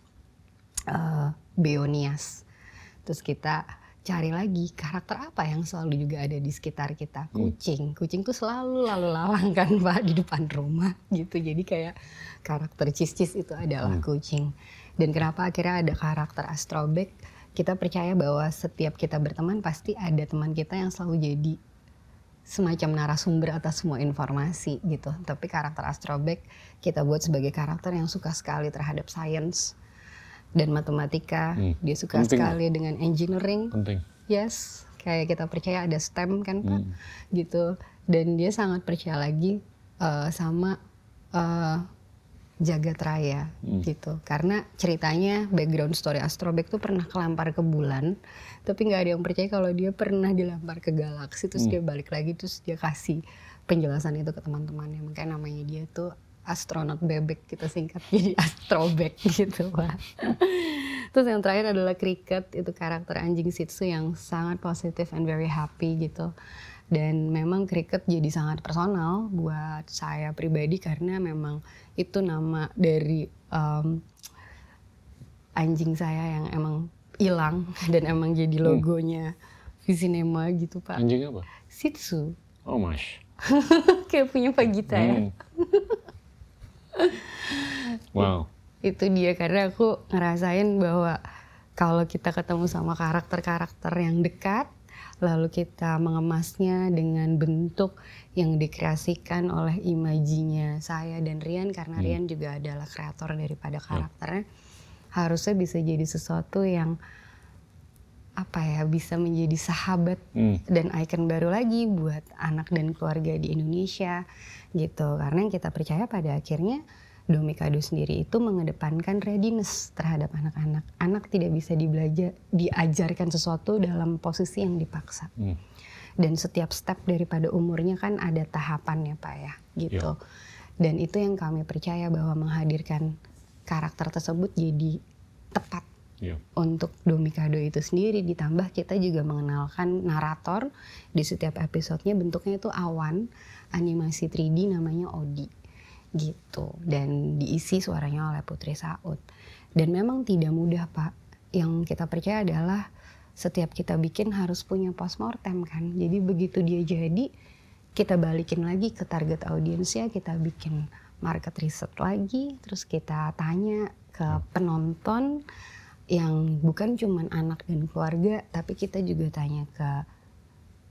eh, Beonias. Terus kita cari lagi karakter apa yang selalu juga ada di sekitar kita. Kucing. Kucing tuh selalu lalu lalang kan pak di depan rumah gitu. Jadi kayak karakter cis-cis itu adalah kucing. Dan kenapa akhirnya ada karakter astrobek? Kita percaya bahwa setiap kita berteman pasti ada teman kita yang selalu jadi semacam narasumber atas semua informasi gitu. Tapi karakter Astrobek kita buat sebagai karakter yang suka sekali terhadap sains dan matematika. Hmm. Dia suka Penting. sekali dengan engineering. Penting. Yes, kayak kita percaya ada STEM kan Pak, Hmm. gitu. Dan dia sangat percaya lagi eh, sama eh, jagat raya Hmm. gitu. Karena ceritanya background story Astrobek tuh pernah kelempar ke bulan, tapi nggak ada yang percaya kalau dia pernah dilempar ke galaksi terus Hmm. dia balik lagi terus dia kasih penjelasan itu ke teman-temannya. Makanya namanya dia tuh astronot bebek kita singkat jadi astrobek gitu Pak. Terus yang terakhir adalah cricket itu karakter anjing Shih Tzu yang sangat positif and very happy gitu. Dan memang cricket jadi sangat personal buat saya pribadi karena memang itu nama dari um, anjing saya yang emang hilang dan emang jadi logonya Visinema gitu Pak. Anjing apa? Shih Tzu. Oh, Mash. Kayak punya Pak Gita ya. Hmm. wow. itu dia karena aku ngerasain bahwa kalau kita ketemu sama karakter-karakter yang dekat lalu kita mengemasnya dengan bentuk yang dikreasikan oleh imajinya saya dan Rian karena Rian juga adalah kreator daripada karakternya harusnya bisa jadi sesuatu yang apa ya bisa menjadi sahabat Hmm. dan ikon baru lagi buat anak dan keluarga di Indonesia gitu. Karena yang kita percaya pada akhirnya Domikado sendiri itu mengedepankan readiness terhadap anak-anak. Anak tidak bisa dibelajar diajarkan sesuatu dalam posisi yang dipaksa. Hmm. dan setiap step daripada umurnya kan ada tahapan ya pak ya gitu. Dan itu yang kami percaya bahwa menghadirkan karakter tersebut jadi tepat Iya. untuk Domikado itu sendiri ditambah kita juga mengenalkan narator. Di setiap episodenya bentuknya itu awan animasi 3D namanya Odi gitu. Dan diisi suaranya oleh Putri Saud. Dan memang tidak mudah Pak. Yang kita percaya adalah setiap kita bikin harus punya postmortem kan? Jadi begitu dia jadi kita balikin lagi ke target audiensnya kita bikin market research lagi terus kita tanya ke penonton yang bukan cuman anak dan keluarga tapi kita juga tanya ke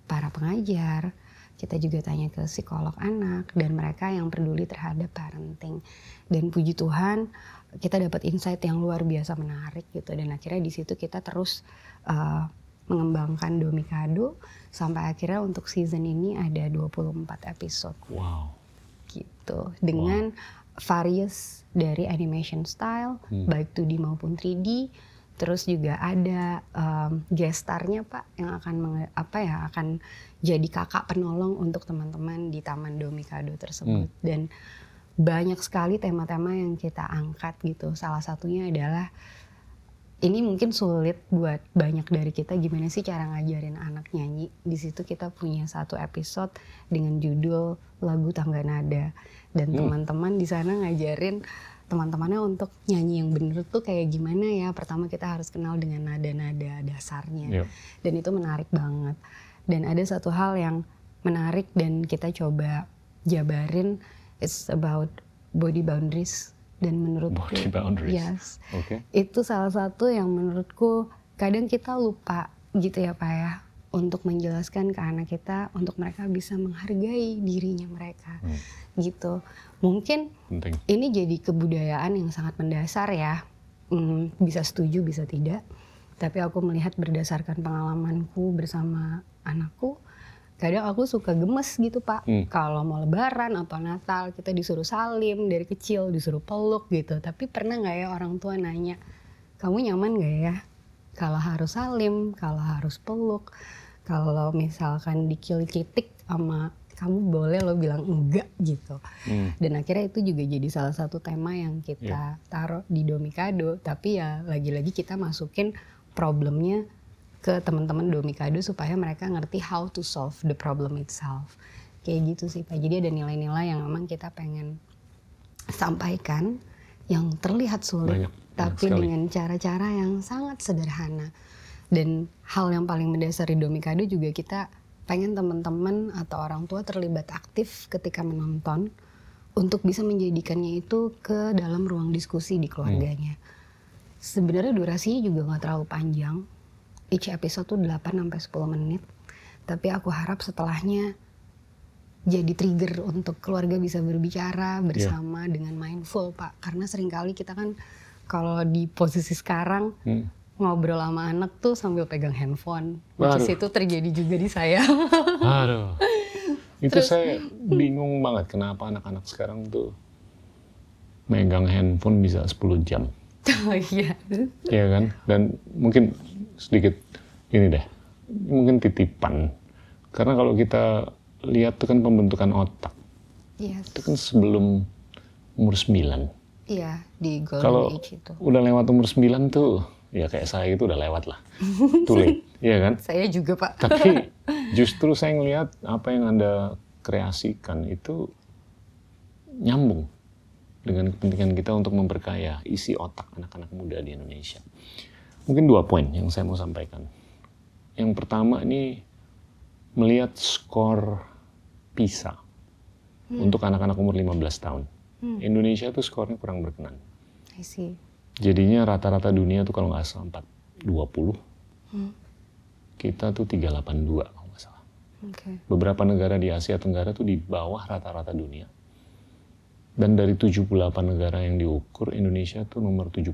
para pengajar kita juga tanya ke psikolog anak dan mereka yang peduli terhadap parenting. Dan puji Tuhan kita dapat insight yang luar biasa menarik gitu. Dan akhirnya di situ kita terus uh, mengembangkan Domikado sampai akhirnya untuk season ini ada 24 episode. Wow. gitu. Dengan various dari animation style baik 2D maupun 3D terus juga ada um, guest starnya pak yang akan menge- apa ya akan jadi kakak penolong untuk teman-teman di Taman Domikado tersebut. Dan banyak sekali tema-tema yang kita angkat gitu. Salah satunya adalah ini mungkin sulit buat banyak dari kita gimana sih cara ngajarin anak nyanyi. Di situ kita punya satu episode dengan judul lagu tangga nada dan teman-teman di sana ngajarin teman-temannya untuk nyanyi yang bener tuh kayak gimana ya. Pertama kita harus kenal dengan nada-nada dasarnya Iya. dan itu menarik banget. Dan ada satu hal yang menarik dan kita coba jabarin it's about body boundaries dan menurutku Body boundaries. yes Oke. itu salah satu yang menurutku kadang kita lupa gitu ya pak ya untuk menjelaskan ke anak kita untuk mereka bisa menghargai dirinya mereka. Hmm. gitu. Mungkin Penting. ini jadi kebudayaan yang sangat mendasar ya. Hmm, bisa setuju bisa tidak. Tapi aku melihat berdasarkan pengalamanku bersama anakku kadang aku suka gemes gitu pak. Hmm. kalau mau lebaran atau natal kita disuruh salim dari kecil disuruh peluk gitu. Tapi pernah nggak ya orang tua nanya kamu nyaman nggak ya? Kalau harus salim kalau harus peluk kalau misalkan dikilikitik sama kamu boleh lo bilang enggak gitu. Hmm. dan akhirnya itu juga jadi salah satu tema yang kita taruh di Domikado. Tapi ya lagi-lagi kita masukin problemnya ke teman-teman Domikado supaya mereka ngerti how to solve the problem itself. Kayak gitu sih Pak. Jadi ada nilai-nilai yang memang kita pengen sampaikan yang terlihat sulit Banyak, tapi dengan cara-cara yang sangat sederhana dan hal yang paling mendasar di Domikado juga kita pengen teman-teman atau orang tua terlibat aktif ketika menonton untuk bisa menjadikannya itu ke dalam ruang diskusi di keluarganya. Sebenarnya durasinya juga nggak terlalu panjang. Each episode tuh 8 sampai 10 menit. Tapi aku harap setelahnya jadi trigger untuk keluarga bisa berbicara bersama dengan mindful, Pak. Karena sering kali kita kan kalau di posisi sekarang Hmm. Ngobrol sama anak tuh sambil pegang handphone. Which Waduh. itu terjadi juga di saya. Aduh. Itu saya bingung banget kenapa anak-anak sekarang tuh megang handphone bisa 10 jam. Oh iya. Iya kan? Dan mungkin sedikit ini deh. Mungkin titipan. Karena kalau kita lihat tuh kan pembentukan otak. Yes. Itu kan sebelum umur 9. Iya, di golden Kalau age itu. udah lewat umur 9 tuh ya kayak saya itu udah lewat lah. Too late. Iya kan? Saya juga, Pak. Tapi justru saya ngelihat apa yang Anda kreasikan itu nyambung dengan kepentingan kita untuk memperkaya isi otak anak-anak muda di Indonesia. Mungkin dua poin yang saya mau sampaikan. Yang pertama ini melihat skor PISA untuk anak-anak umur 15 tahun. Indonesia tuh skornya kurang berkenan. I see. Jadinya rata-rata dunia tuh kalau nggak salah 420. Kita tuh 382 kalau nggak salah. Oke. Beberapa negara di Asia Tenggara tuh di bawah rata-rata dunia. Dan dari 78 negara yang diukur, Indonesia tuh nomor 71.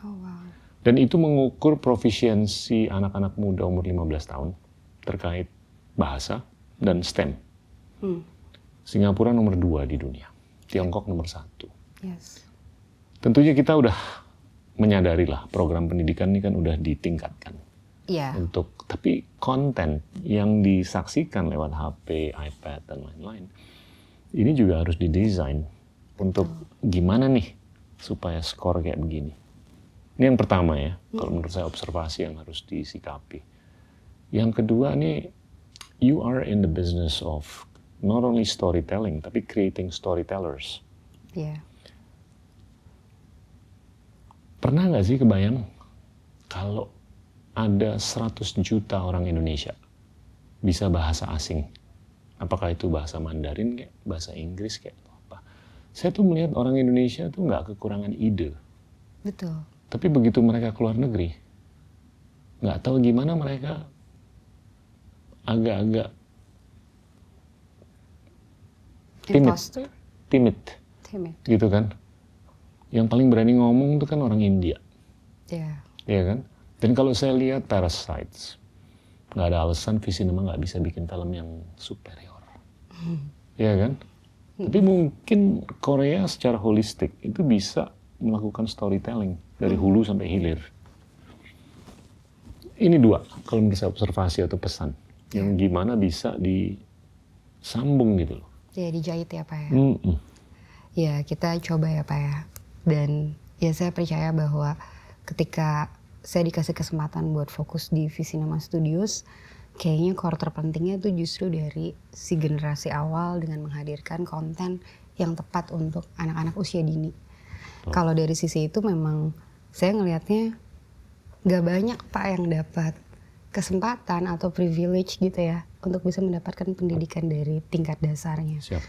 Oh wow. Dan itu mengukur profisiensi anak-anak muda umur 15 tahun terkait bahasa dan STEM. Hmm. Singapura nomor 2 di dunia. Tiongkok nomor 1. Yes. Tentunya kita udah menyadari lah program pendidikan ini kan udah ditingkatkan Iya. untuk tapi konten yang disaksikan lewat HP, iPad dan lain-lain ini juga harus didesain untuk gimana nih supaya skor kayak begini. Ini yang pertama ya, kalau menurut saya observasi yang harus disikapi. Yang kedua nih, you are in the business of not only storytelling tapi creating storytellers. Iya. Pernah nggak sih kebayang kalau ada 100 juta orang Indonesia bisa bahasa asing? Apakah itu bahasa Mandarin kayak bahasa Inggris kayak atau apa? Saya tuh melihat orang Indonesia tuh nggak kekurangan ide. Betul. Tapi begitu mereka keluar negeri, nggak tahu gimana mereka agak-agak Timid. Timid Timid. gitu kan. Yang paling berani ngomong tuh kan orang India. Iya. Iya kan? Dan kalau saya lihat Parasites, nggak ada alasan Visinema nggak bisa bikin film yang superior. Iya kan? Tapi mungkin Korea secara holistik itu bisa melakukan storytelling dari hulu sampai hilir. Ini dua, kalau menurut saya observasi atau pesan. Yang gimana bisa disambung gitu loh. Iya dijahit ya Pak ya. Mm-mm. Ya kita coba ya Pak ya. Dan ya saya percaya bahwa ketika saya dikasih kesempatan buat fokus di Visinema Studios, kayaknya core terpentingnya itu justru dari si generasi awal dengan menghadirkan konten yang tepat untuk anak-anak usia dini. Kalau dari sisi itu memang saya ngelihatnya nggak banyak Pak yang dapat kesempatan atau privilege gitu ya untuk bisa mendapatkan pendidikan dari tingkat dasarnya Siap.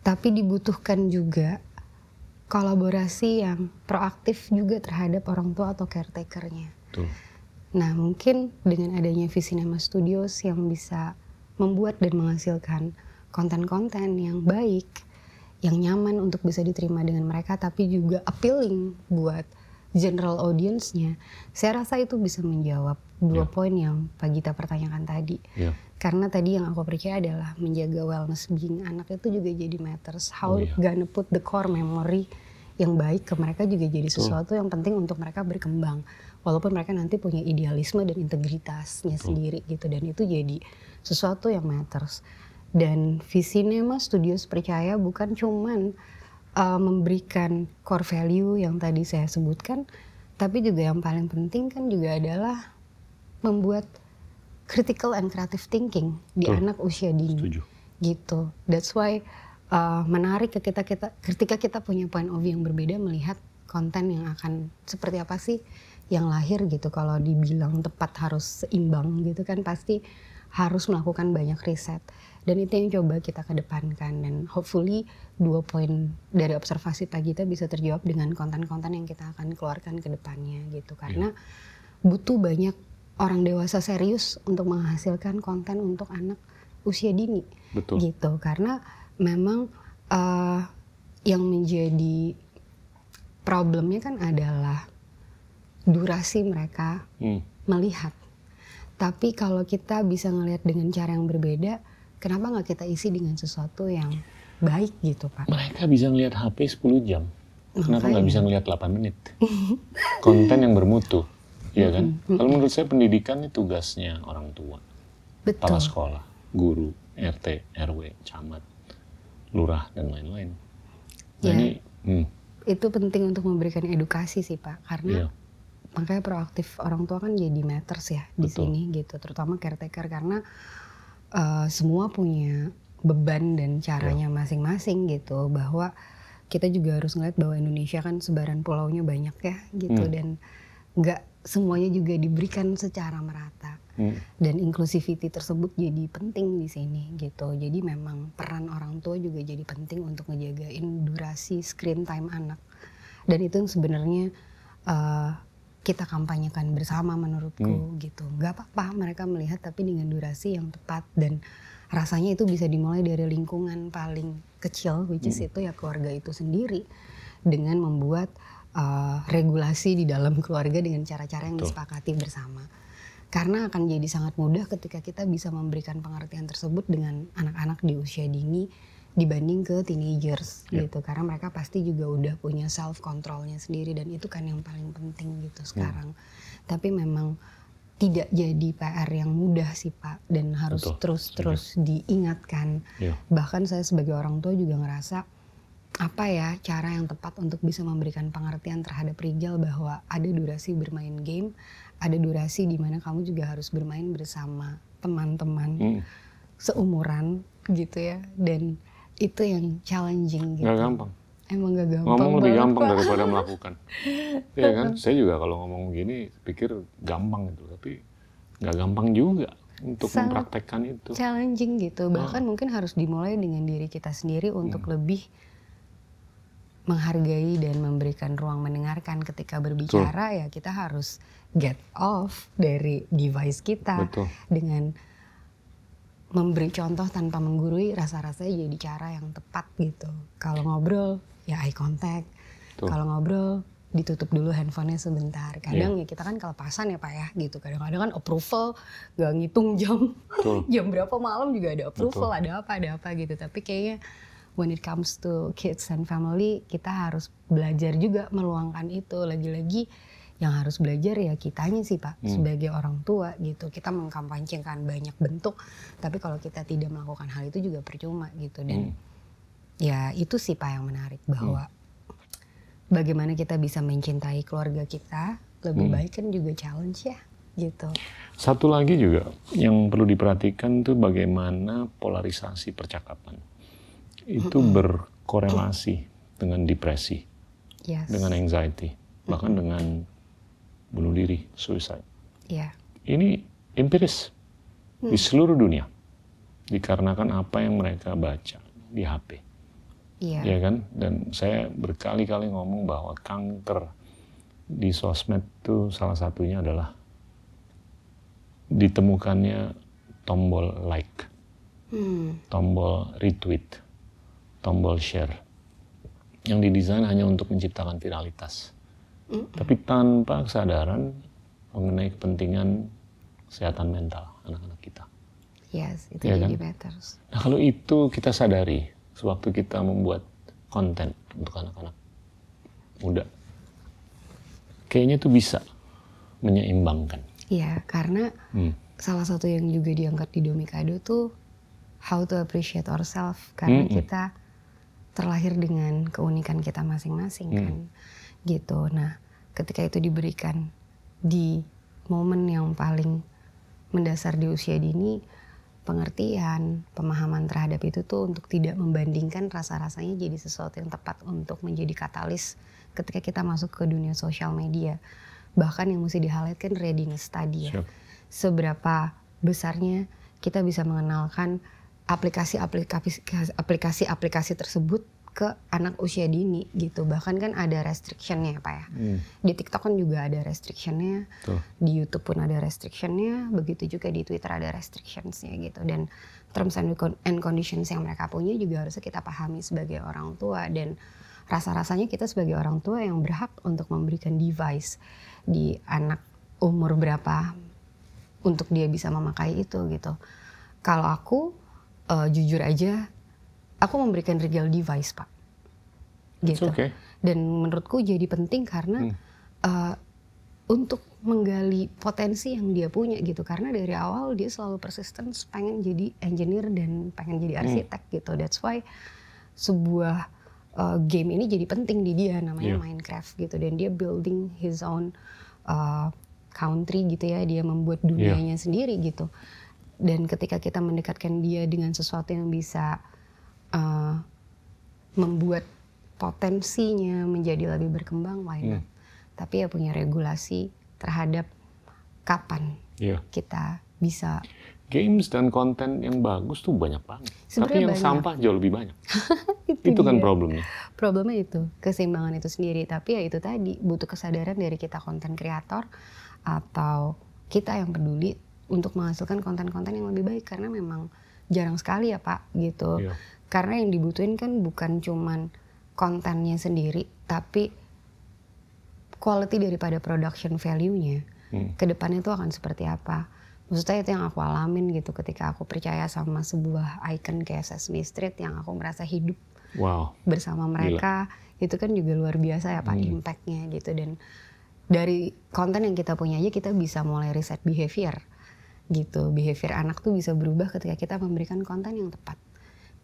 tapi dibutuhkan juga kolaborasi yang proaktif juga terhadap orang tua atau caretakernya. Tuh. Nah mungkin dengan adanya Visinema Studios yang bisa membuat dan menghasilkan konten-konten yang baik, yang nyaman untuk bisa diterima dengan mereka, tapi juga appealing buat general audience-nya, saya rasa itu bisa menjawab dua Ya. poin yang Pak Gita pertanyakan tadi. Ya. Karena tadi yang aku percaya adalah menjaga wellness being anak itu juga jadi matters. How Oh, iya. gonna put the core memory yang baik ke mereka juga jadi sesuatu yang penting untuk mereka berkembang. Walaupun mereka nanti punya idealisme dan integritasnya sendiri gitu. Dan itu jadi sesuatu yang matters. Dan Visinema Studios percaya bukan cuman uh, memberikan core value yang tadi saya sebutkan, tapi juga yang paling penting kan juga adalah membuat critical and creative thinking di Betul. anak usia dini Setuju. gitu. That's why uh, menarik ketika kita ketika kita punya point of view yang berbeda melihat konten yang akan seperti apa sih yang lahir gitu. Kalau dibilang tepat harus seimbang gitu kan pasti harus melakukan banyak riset dan itu yang coba kita kedepankan dan hopefully dua poin dari observasi Pak Gita bisa terjawab dengan konten-konten yang kita akan keluarkan ke depannya gitu karena butuh banyak orang dewasa serius untuk menghasilkan konten untuk anak usia dini Betul. gitu karena memang eh, yang menjadi problemnya kan adalah durasi mereka Hmm. melihat tapi kalau kita bisa ngelihat dengan cara yang berbeda kenapa nggak kita isi dengan sesuatu yang baik gitu pak Mereka bisa ngelihat HP 10 jam. Kenapa nggak bisa ngelihat 8 menit? Konten yang bermutu. Iya kan? Kalau menurut saya pendidikan itu tugasnya orang tua, kepala betul sekolah, guru, RT, RW, camat, lurah dan lain-lain. Nah, Ya. ini hmm, itu penting untuk memberikan edukasi sih pak karena iya. makanya proaktif orang tua kan jadi matters ya di Betul. sini gitu terutama caretaker karena uh, semua punya beban dan caranya masing-masing gitu bahwa kita juga harus ngeliat bahwa Indonesia kan sebaran pulaunya banyak ya gitu Hmm. dan nggak semuanya juga diberikan secara merata Hmm. dan inclusivity tersebut jadi penting di sini gitu. Jadi memang peran orang tua juga jadi penting untuk ngejagain durasi screen time anak. Dan itu yang sebenarnya eh, kita kampanyekan bersama menurutku gitu. Gak apa-apa mereka melihat tapi dengan durasi yang tepat dan rasanya itu bisa dimulai dari lingkungan paling kecil which is itu ya keluarga itu sendiri dengan membuat eh, regulasi di dalam keluarga dengan cara-cara yang Betul. disepakati bersama. Karena akan jadi sangat mudah ketika kita bisa memberikan pengertian tersebut dengan anak-anak di usia dini dibanding ke teenagers Yep. gitu. Karena mereka pasti juga udah punya self controlnya sendiri dan itu kan yang paling penting gitu sekarang. Tapi memang tidak jadi PR yang mudah sih Pak dan harus terus-terus diingatkan. Iya. bahkan saya sebagai orang tua juga ngerasa apa ya cara yang tepat untuk bisa memberikan pengertian terhadap Rijal bahwa ada durasi bermain game, ada durasi di mana kamu juga harus bermain bersama teman-teman Hmm. seumuran gitu ya dan itu yang challenging gitu. Nggak gampang. Emang gak gampang. Ngomong lebih gampang Pak. daripada melakukan. Iya kan? Saya juga kalau ngomong gini pikir gampang itu, tapi nggak gampang juga untuk Sangat mempraktekkan itu. challenging gitu bahkan Ah. mungkin harus dimulai dengan diri kita sendiri Hmm. untuk lebih menghargai dan memberikan ruang mendengarkan ketika berbicara ya kita harus get off dari device kita Betul. dengan memberi contoh tanpa menggurui rasa-rasanya jadi cara yang tepat gitu kalau ngobrol ya eye contact Betul. kalau ngobrol ditutup dulu handphonenya sebentar kadang ya kita kan kelepasan ya pak ya gitu kadang-kadang kan approval gak ngitung jam Betul. jam berapa malam juga ada approval Betul. ada apa ada apa gitu tapi kayaknya when it comes to kids and family kita harus belajar juga meluangkan itu lagi-lagi yang harus belajar ya kitanya sih pak Hmm. sebagai orang tua gitu kita mengkampanyekan banyak bentuk tapi kalau kita tidak melakukan hal itu juga percuma gitu dan Hmm. ya itu sih pak yang menarik bahwa bagaimana kita bisa mencintai keluarga kita lebih Hmm. baik kan juga challenge ya gitu Satu lagi juga yang perlu diperhatikan tuh bagaimana polarisasi percakapan. Itu berkorelasi dengan depresi, yes dengan anxiety, bahkan dengan bunuh diri, suicide. ya Ini empiris di seluruh dunia. Dikarenakan apa yang mereka baca di HP. iya ya kan? Dan saya berkali-kali ngomong bahwa kanker di sosmed itu salah satunya adalah ditemukannya tombol like, Hmm, tombol retweet, tombol share yang didesain hanya untuk menciptakan viralitas. Tapi tanpa kesadaran mengenai kepentingan kesehatan mental anak-anak kita. Yes, itu Iya jadi kan? matters. Nah kalau itu kita sadari sewaktu kita membuat konten untuk anak-anak muda, kayaknya itu bisa menyeimbangkan. Iya, karena Hmm. salah satu yang juga diangkat di Domikado tuh how to appreciate ourselves karena Mm-mm. kita terlahir dengan keunikan kita masing-masing Mm. kan gitu nah ketika itu diberikan di momen yang paling mendasar di usia dini pengertian pemahaman terhadap itu tuh untuk tidak membandingkan rasa-rasanya jadi sesuatu yang tepat untuk menjadi katalis ketika kita masuk ke dunia sosial media bahkan yang mesti di-highlightkan readiness tadi ya Siap. seberapa besarnya kita bisa mengenalkan aplikasi-aplikasi aplikasi-aplikasi tersebut ke anak usia dini gitu bahkan kan ada restrictionnya pak ya Hmm. di TikTok kan juga ada restrictionnya Tuh. di YouTube pun ada restrictionnya begitu juga di Twitter ada restrictionsnya gitu dan terms and conditions yang mereka punya juga harusnya kita pahami sebagai orang tua dan rasa-rasanya kita sebagai orang tua yang berhak untuk memberikan device di anak umur berapa untuk dia bisa memakai itu gitu. Kalau aku eh, jujur aja, aku memberikan regal device pak, It's gitu. okay. Dan menurutku jadi penting karena Hmm. eh, untuk menggali potensi yang dia punya gitu. Karena dari awal dia selalu persistence pengen jadi engineer dan pengen jadi Hmm. arsitek gitu. That's why sebuah eh, game ini jadi penting di dia namanya Iya. Minecraft gitu. Dan dia building his own eh, country gitu ya. Dia membuat dunianya sendiri gitu. Dan ketika kita mendekatkan dia dengan sesuatu yang bisa eh, membuat potensinya menjadi lebih berkembang, why not? Hmm. Tapi ya punya regulasi terhadap kapan Iya. kita bisa. Games dan konten yang bagus tuh banyak banget. Tapi Sebenarnya yang banyak. sampah jauh lebih banyak. Itu, Itu kan problemnya. Problemnya itu keseimbangan itu sendiri. Tapi ya itu tadi butuh kesadaran dari kita konten kreator atau kita yang peduli untuk menghasilkan konten-konten yang lebih baik karena memang jarang sekali ya Pak gitu. Iya. Karena yang dibutuhin kan bukan cuman kontennya sendiri, tapi quality daripada production value-nya. Hmm. Ke depannya itu akan seperti apa? Maksudnya itu yang aku alamin gitu ketika aku percaya sama sebuah icon kayak Sesame Street yang aku merasa hidup Wow. bersama mereka itu kan juga luar biasa ya pak Hmm. impactnya gitu dan dari konten yang kita punya aja kita bisa mulai riset behavior gitu behavior anak tuh bisa berubah ketika kita memberikan konten yang tepat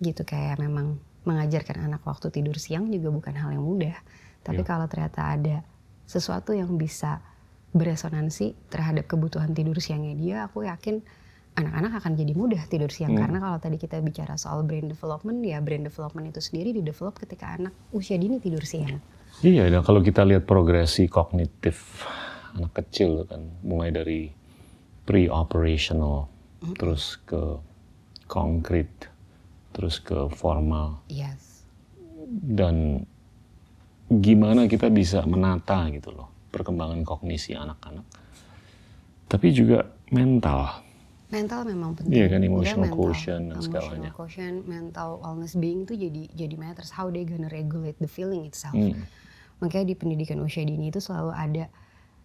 gitu kayak memang mengajarkan anak waktu tidur siang juga bukan hal yang mudah tapi Iya. kalau ternyata ada sesuatu yang bisa beresonansi terhadap kebutuhan tidur siangnya dia aku yakin anak-anak akan jadi mudah tidur siang Hmm. karena kalau tadi kita bicara soal brain development ya brain development itu sendiri di develop ketika anak usia dini tidur siang Iya, dan kalau kita lihat progresi kognitif anak kecil kan, mulai dari pre-operational, terus ke konkret, terus ke formal, yes dan gimana kita bisa menata gitu loh perkembangan kognisi anak-anak, tapi juga mental. mental memang penting Iya kan, Dia emotional mental. quotient dan emotional segalanya. quotient mental wellness being itu jadi jadi matters how they gonna regulate the feeling itself Hmm. makanya di pendidikan usia dini itu selalu ada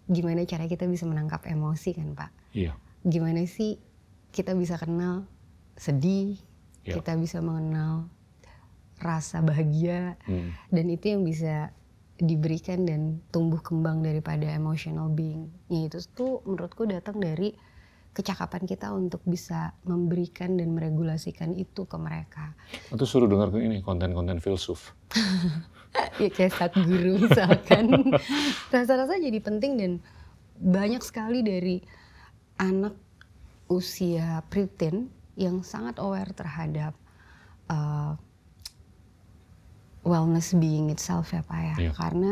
gimana cara kita bisa menangkap emosi kan pak Iya, gimana sih kita bisa kenal sedih, Ya. kita bisa mengenal rasa bahagia, Hmm. dan itu yang bisa diberikan dan tumbuh kembang daripada emotional being-nya itu tuh menurutku datang dari kecakapan kita untuk bisa memberikan dan meregulasikan itu ke mereka. Atau suruh dengar ini konten-konten filsuf. ya kayak saat guru misalkan. Rasa-rasa jadi penting dan banyak sekali dari anak usia preteen yang sangat aware terhadap uh, wellness being itself ya Pak ya. Iya. Karena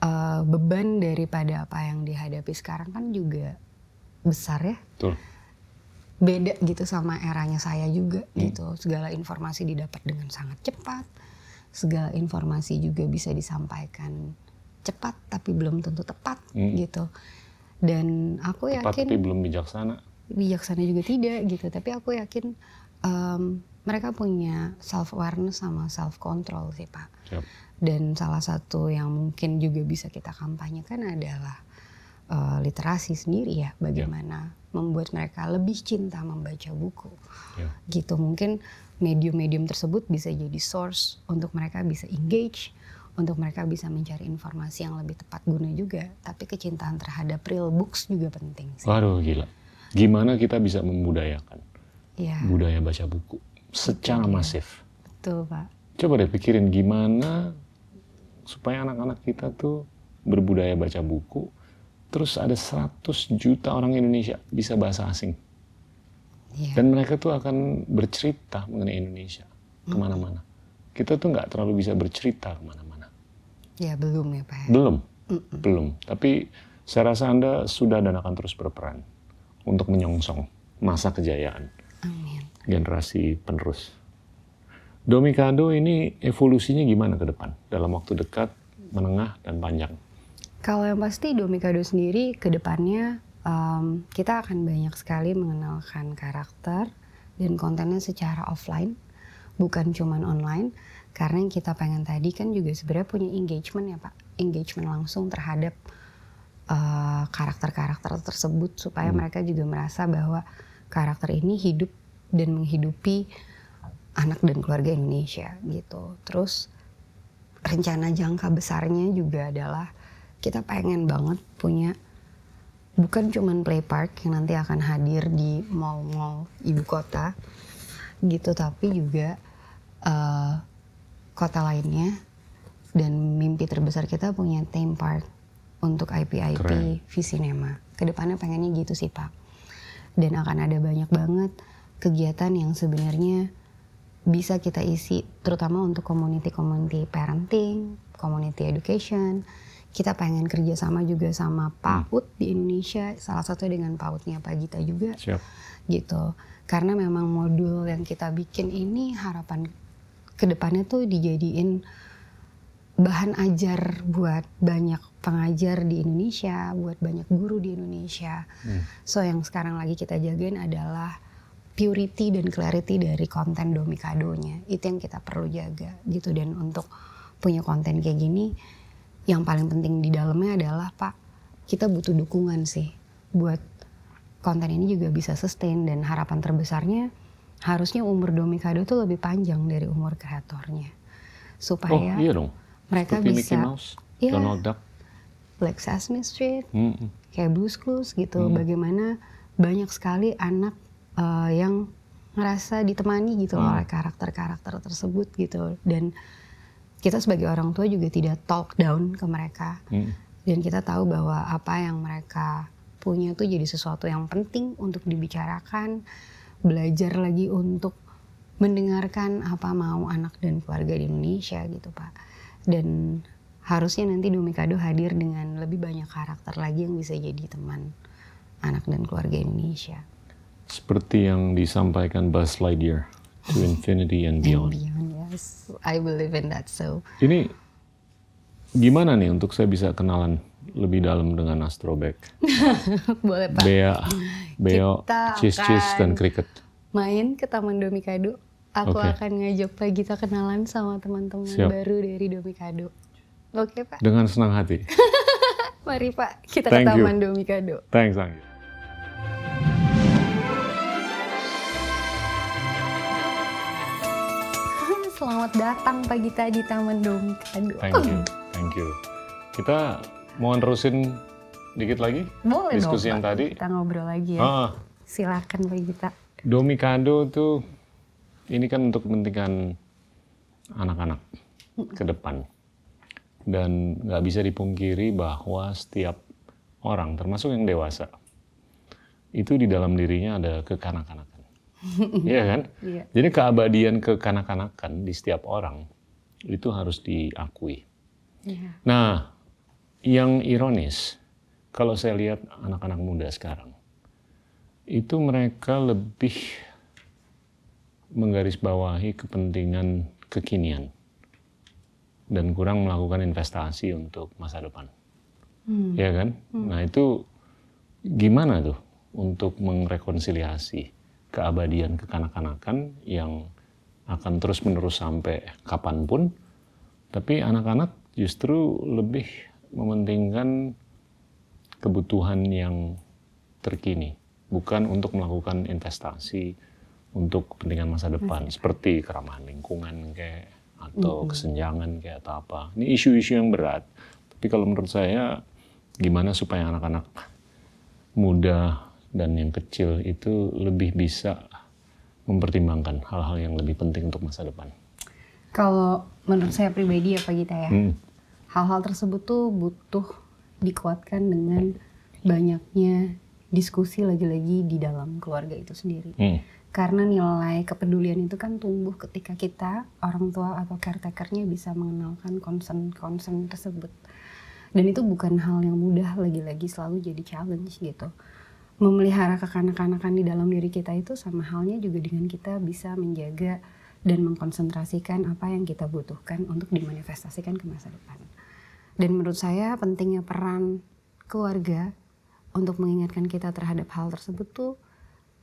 uh, beban daripada apa yang dihadapi sekarang kan juga besar ya Betul. beda gitu sama eranya saya juga Hmm. gitu. Segala informasi didapat dengan sangat cepat. Segala informasi juga bisa disampaikan cepat tapi belum tentu tepat Hmm. gitu. Dan aku Tepat yakin tapi belum bijaksana. bijaksana juga tidak gitu. Tapi aku yakin em, mereka punya self awareness sama self control sih Pak. Siap. Dan salah satu yang mungkin juga bisa kita kampanyekan adalah eh, literasi sendiri ya, bagaimana membuat mereka lebih cinta membaca buku. Ya. Gitu mungkin medium-medium tersebut bisa jadi source untuk mereka bisa engage, untuk mereka bisa mencari informasi yang lebih tepat guna juga. Tapi kecintaan terhadap real books juga penting sih. Waduh gila. Gimana kita bisa membudayakan Iya, budaya baca buku secara masif? betul Pak. Coba deh pikirin gimana supaya anak-anak kita tuh berbudaya baca buku, terus ada 100 juta orang Indonesia bisa bahasa asing. Iya. Dan mereka tuh akan bercerita mengenai Indonesia ke mana-mana. Kita tuh nggak terlalu bisa bercerita ke mana-mana. Ya belum ya Pak. ya? Belum, belum. Tapi saya rasa Anda sudah dan akan terus berperan untuk menyongsong masa kejayaan Amin. generasi penerus. Domikado ini evolusinya gimana ke depan? Dalam waktu dekat, menengah, dan panjang. Kalau yang pasti Domikado sendiri ke depannya em, kita akan banyak sekali mengenalkan karakter dan kontennya secara offline, bukan cuman online. Karena yang kita pengen tadi kan juga sebenarnya punya engagement ya Pak, engagement langsung terhadap eh, karakter-karakter tersebut supaya mereka juga merasa bahwa karakter ini hidup dan menghidupi anak dan keluarga Indonesia gitu. Terus rencana jangka besarnya juga adalah kita pengen banget punya bukan cuman play park yang nanti akan hadir di mall-mall ibu kota gitu tapi juga eh, kota lainnya dan mimpi terbesar kita punya theme park untuk IP-IP Keren. Visinema. Ke depannya pengennya gitu sih Pak. Dan akan ada banyak banget kegiatan yang sebenarnya bisa kita isi terutama untuk community-community parenting, community education. Kita pengen kerjasama juga sama PAUD di Indonesia, salah satu dengan PAUDnya Pak Gita juga Siap. gitu. Karena memang modul yang kita bikin ini harapan ke depannya tuh dijadiin bahan ajar buat banyak pengajar di Indonesia, buat banyak guru di Indonesia. So yang sekarang lagi kita jagain adalah purity dan clarity dari konten Domikadonya. Itu yang kita perlu jaga gitu dan untuk punya konten kayak gini yang paling penting di dalamnya adalah Pak kita butuh dukungan sih buat konten ini juga bisa sustain dan harapan terbesarnya harusnya umur Domikado tuh lebih panjang dari umur kreatornya Oh supaya iya dong. mereka Seperti bisa Mickey Mouse, Iya. Donald Duck. Black Sesame Street Mm-mm. kayak Blue's Clues gitu bagaimana banyak sekali anak eh, yang ngerasa ditemani gitu Hmm. oleh karakter-karakter tersebut gitu dan kita sebagai orang tua juga tidak talk down ke mereka Mm. dan kita tahu bahwa apa yang mereka punya tuh jadi sesuatu yang penting untuk dibicarakan belajar lagi untuk mendengarkan apa mau anak dan keluarga di Indonesia gitu pak dan harusnya nanti Domikado hadir dengan lebih banyak karakter lagi yang bisa jadi teman anak dan keluarga Indonesia Seperti yang disampaikan Buzz Lightyear, to infinity and and beyond. I believe in that so Ini gimana nih untuk saya bisa kenalan lebih dalam dengan Astrobek? boleh pak Bea, Beo, Kita Cis Cis, dan Cricket. main ke Taman Domikado aku Oke. akan ngajak Pak Gita kenalan sama teman-teman baru dari Domikado oke Pak Dengan senang hati. mari Pak kita Thank ke you. Taman Domikado Thanks, Anggi. Selamat datang Pak Gita di Taman Domikado Thank you, thank you. Kita mau nerusin dikit lagi boleh diskusi dong yang Pak. tadi. kita ngobrol lagi ya Ah, silakan Pak Gita Domikado tuh ini kan untuk kepentingan anak-anak ke depan. Dan nggak bisa dipungkiri bahwa setiap orang, termasuk yang dewasa, itu di dalam dirinya ada kekanak-kanakan. Iya kan? Iya. Jadi keabadian kekanak-kanakan di setiap orang itu harus diakui. Iya. Nah, yang ironis, kalau saya lihat anak-anak muda sekarang, itu mereka lebih menggarisbawahi kepentingan kekinian dan kurang melakukan investasi untuk masa depan. Hmm. Ya kan? Nah, itu gimana tuh untuk merekonsiliasi keabadian kekanak-kanakan yang akan terus-menerus sampai kapan pun, tapi anak-anak justru lebih mementingkan kebutuhan yang terkini. Bukan untuk melakukan investasi untuk kepentingan masa depan. Seperti keramahan lingkungan kayak atau kesenjangan kayak atau apa. Ini isu-isu yang berat. Tapi kalau menurut saya gimana supaya anak-anak muda dan yang kecil itu lebih bisa mempertimbangkan hal-hal yang lebih penting untuk masa depan. Kalau menurut saya pribadi ya Pak Gita ya, Hmm. hal-hal tersebut tuh butuh dikuatkan dengan banyaknya diskusi lagi-lagi di dalam keluarga itu sendiri. Hmm. Karena nilai kepedulian itu kan tumbuh ketika kita, orang tua atau caretakernya bisa mengenalkan concern-concern tersebut. Dan itu bukan hal yang mudah lagi-lagi selalu jadi challenge gitu. Memelihara kekanak-kanakan di dalam diri kita itu sama halnya juga dengan kita bisa menjaga dan mengkonsentrasikan apa yang kita butuhkan untuk dimanifestasikan ke masa depan. Dan menurut saya pentingnya peran keluarga untuk mengingatkan kita terhadap hal tersebut tuh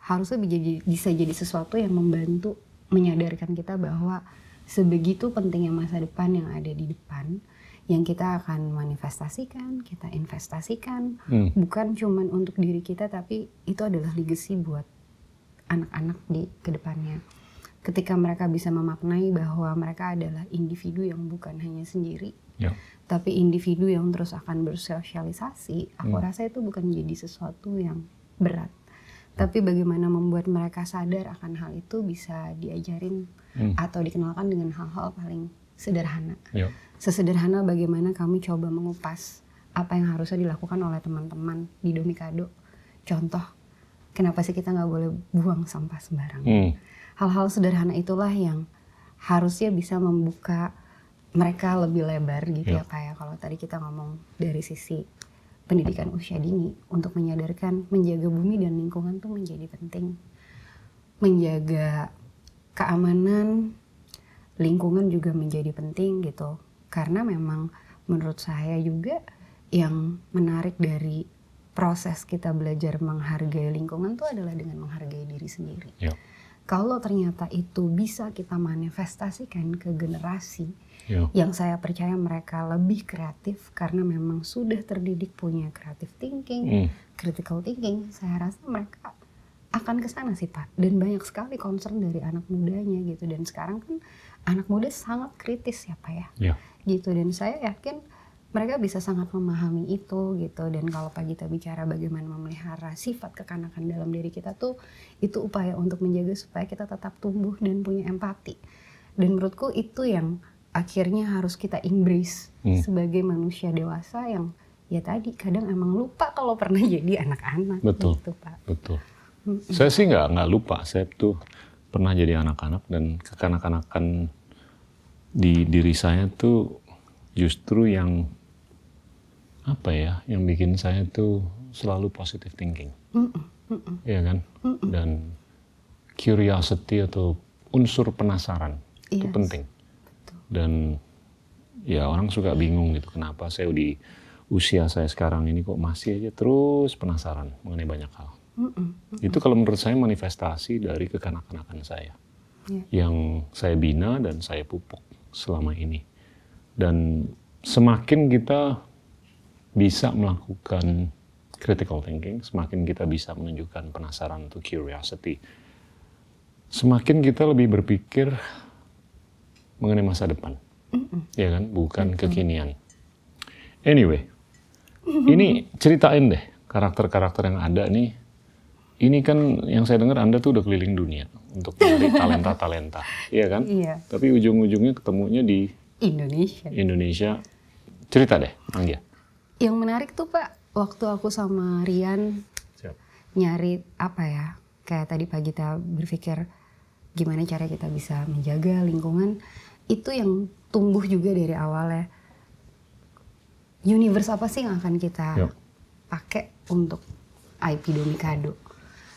harusnya bisa- jadi sesuatu yang membantu menyadarkan kita bahwa sebegitu pentingnya masa depan yang ada di depan yang kita akan manifestasikan, kita investasikan, Hmm. bukan cuman untuk diri kita tapi itu adalah legacy buat anak-anak di ke depannya. Ketika mereka bisa memaknai bahwa mereka adalah individu yang bukan hanya sendiri, Ya. tapi individu yang terus akan bersosialisasi, aku Hmm. rasa itu bukan jadi sesuatu yang berat. Tapi bagaimana membuat mereka sadar akan hal itu bisa diajarin Hmm. atau dikenalkan dengan hal-hal paling sederhana. Ya. Sesederhana bagaimana kami coba mengupas apa yang harusnya dilakukan oleh teman-teman di Domikado. Contoh, kenapa sih kita nggak boleh buang sampah sembarangan? Hmm. hal-hal sederhana itulah yang harusnya bisa membuka mereka lebih lebar gitu ya Ya. kayak kalau tadi kita ngomong dari sisi pendidikan usia dini untuk menyadarkan menjaga bumi dan lingkungan tuh menjadi penting menjaga keamanan lingkungan juga menjadi penting gitu karena memang menurut saya juga yang menarik dari proses kita belajar menghargai lingkungan tuh adalah dengan menghargai diri sendiri Ya. kalau ternyata itu bisa kita manifestasikan ke generasi Ya. yang saya percaya mereka lebih kreatif karena memang sudah terdidik punya creative thinking, Hmm. critical thinking, saya rasa mereka akan ke sana sih Pak. Dan banyak sekali concern dari anak mudanya gitu dan sekarang kan anak muda sangat kritis ya Pak ya. Ya. Gitu dan saya yakin mereka bisa sangat memahami itu gitu dan kalau Pak Gita bicara bagaimana memelihara sifat kekanakan dalam diri kita tuh itu upaya untuk menjaga supaya kita tetap tumbuh dan punya empati dan menurutku itu yang akhirnya harus kita embrace Hmm. sebagai manusia dewasa yang ya tadi kadang emang lupa kalau pernah jadi anak-anak Betul. gitu Pak Betul. Saya sih nggak nggak lupa. Saya tuh pernah jadi anak-anak dan kekanak-kanakan di diri saya tuh justru yang apa ya, yang bikin saya tuh selalu positive thinking, Mm-mm, mm-mm, ya kan? Dan curiosity atau unsur penasaran itu Yes. penting. Dan ya orang suka bingung gitu kenapa saya di usia saya sekarang ini kok masih aja terus penasaran mengenai banyak hal. mm-mm, Itu kalau menurut saya manifestasi dari kekanak-kanakan saya. Ya. Yang saya bina dan saya pupuk selama ini. Dan semakin kita bisa melakukan critical thinking, semakin kita bisa menunjukkan penasaran atau curiosity, semakin kita lebih berpikir mengenai masa depan. Ya kan? Bukan kekinian. Anyway, ini ceritain deh karakter-karakter yang ada nih ini kan yang saya dengar Anda tuh udah keliling dunia untuk mencari talenta-talenta, iya kan? Iya. Tapi ujung-ujungnya ketemunya di Indonesia Indonesia. Cerita deh, Anggia. yang menarik tuh Pak waktu aku sama Rian nyari apa ya kayak tadi pagi kita berpikir gimana cara kita bisa menjaga lingkungan itu yang tumbuh juga dari awalnya universe apa sih yang akan kita pakai untuk IP Domikado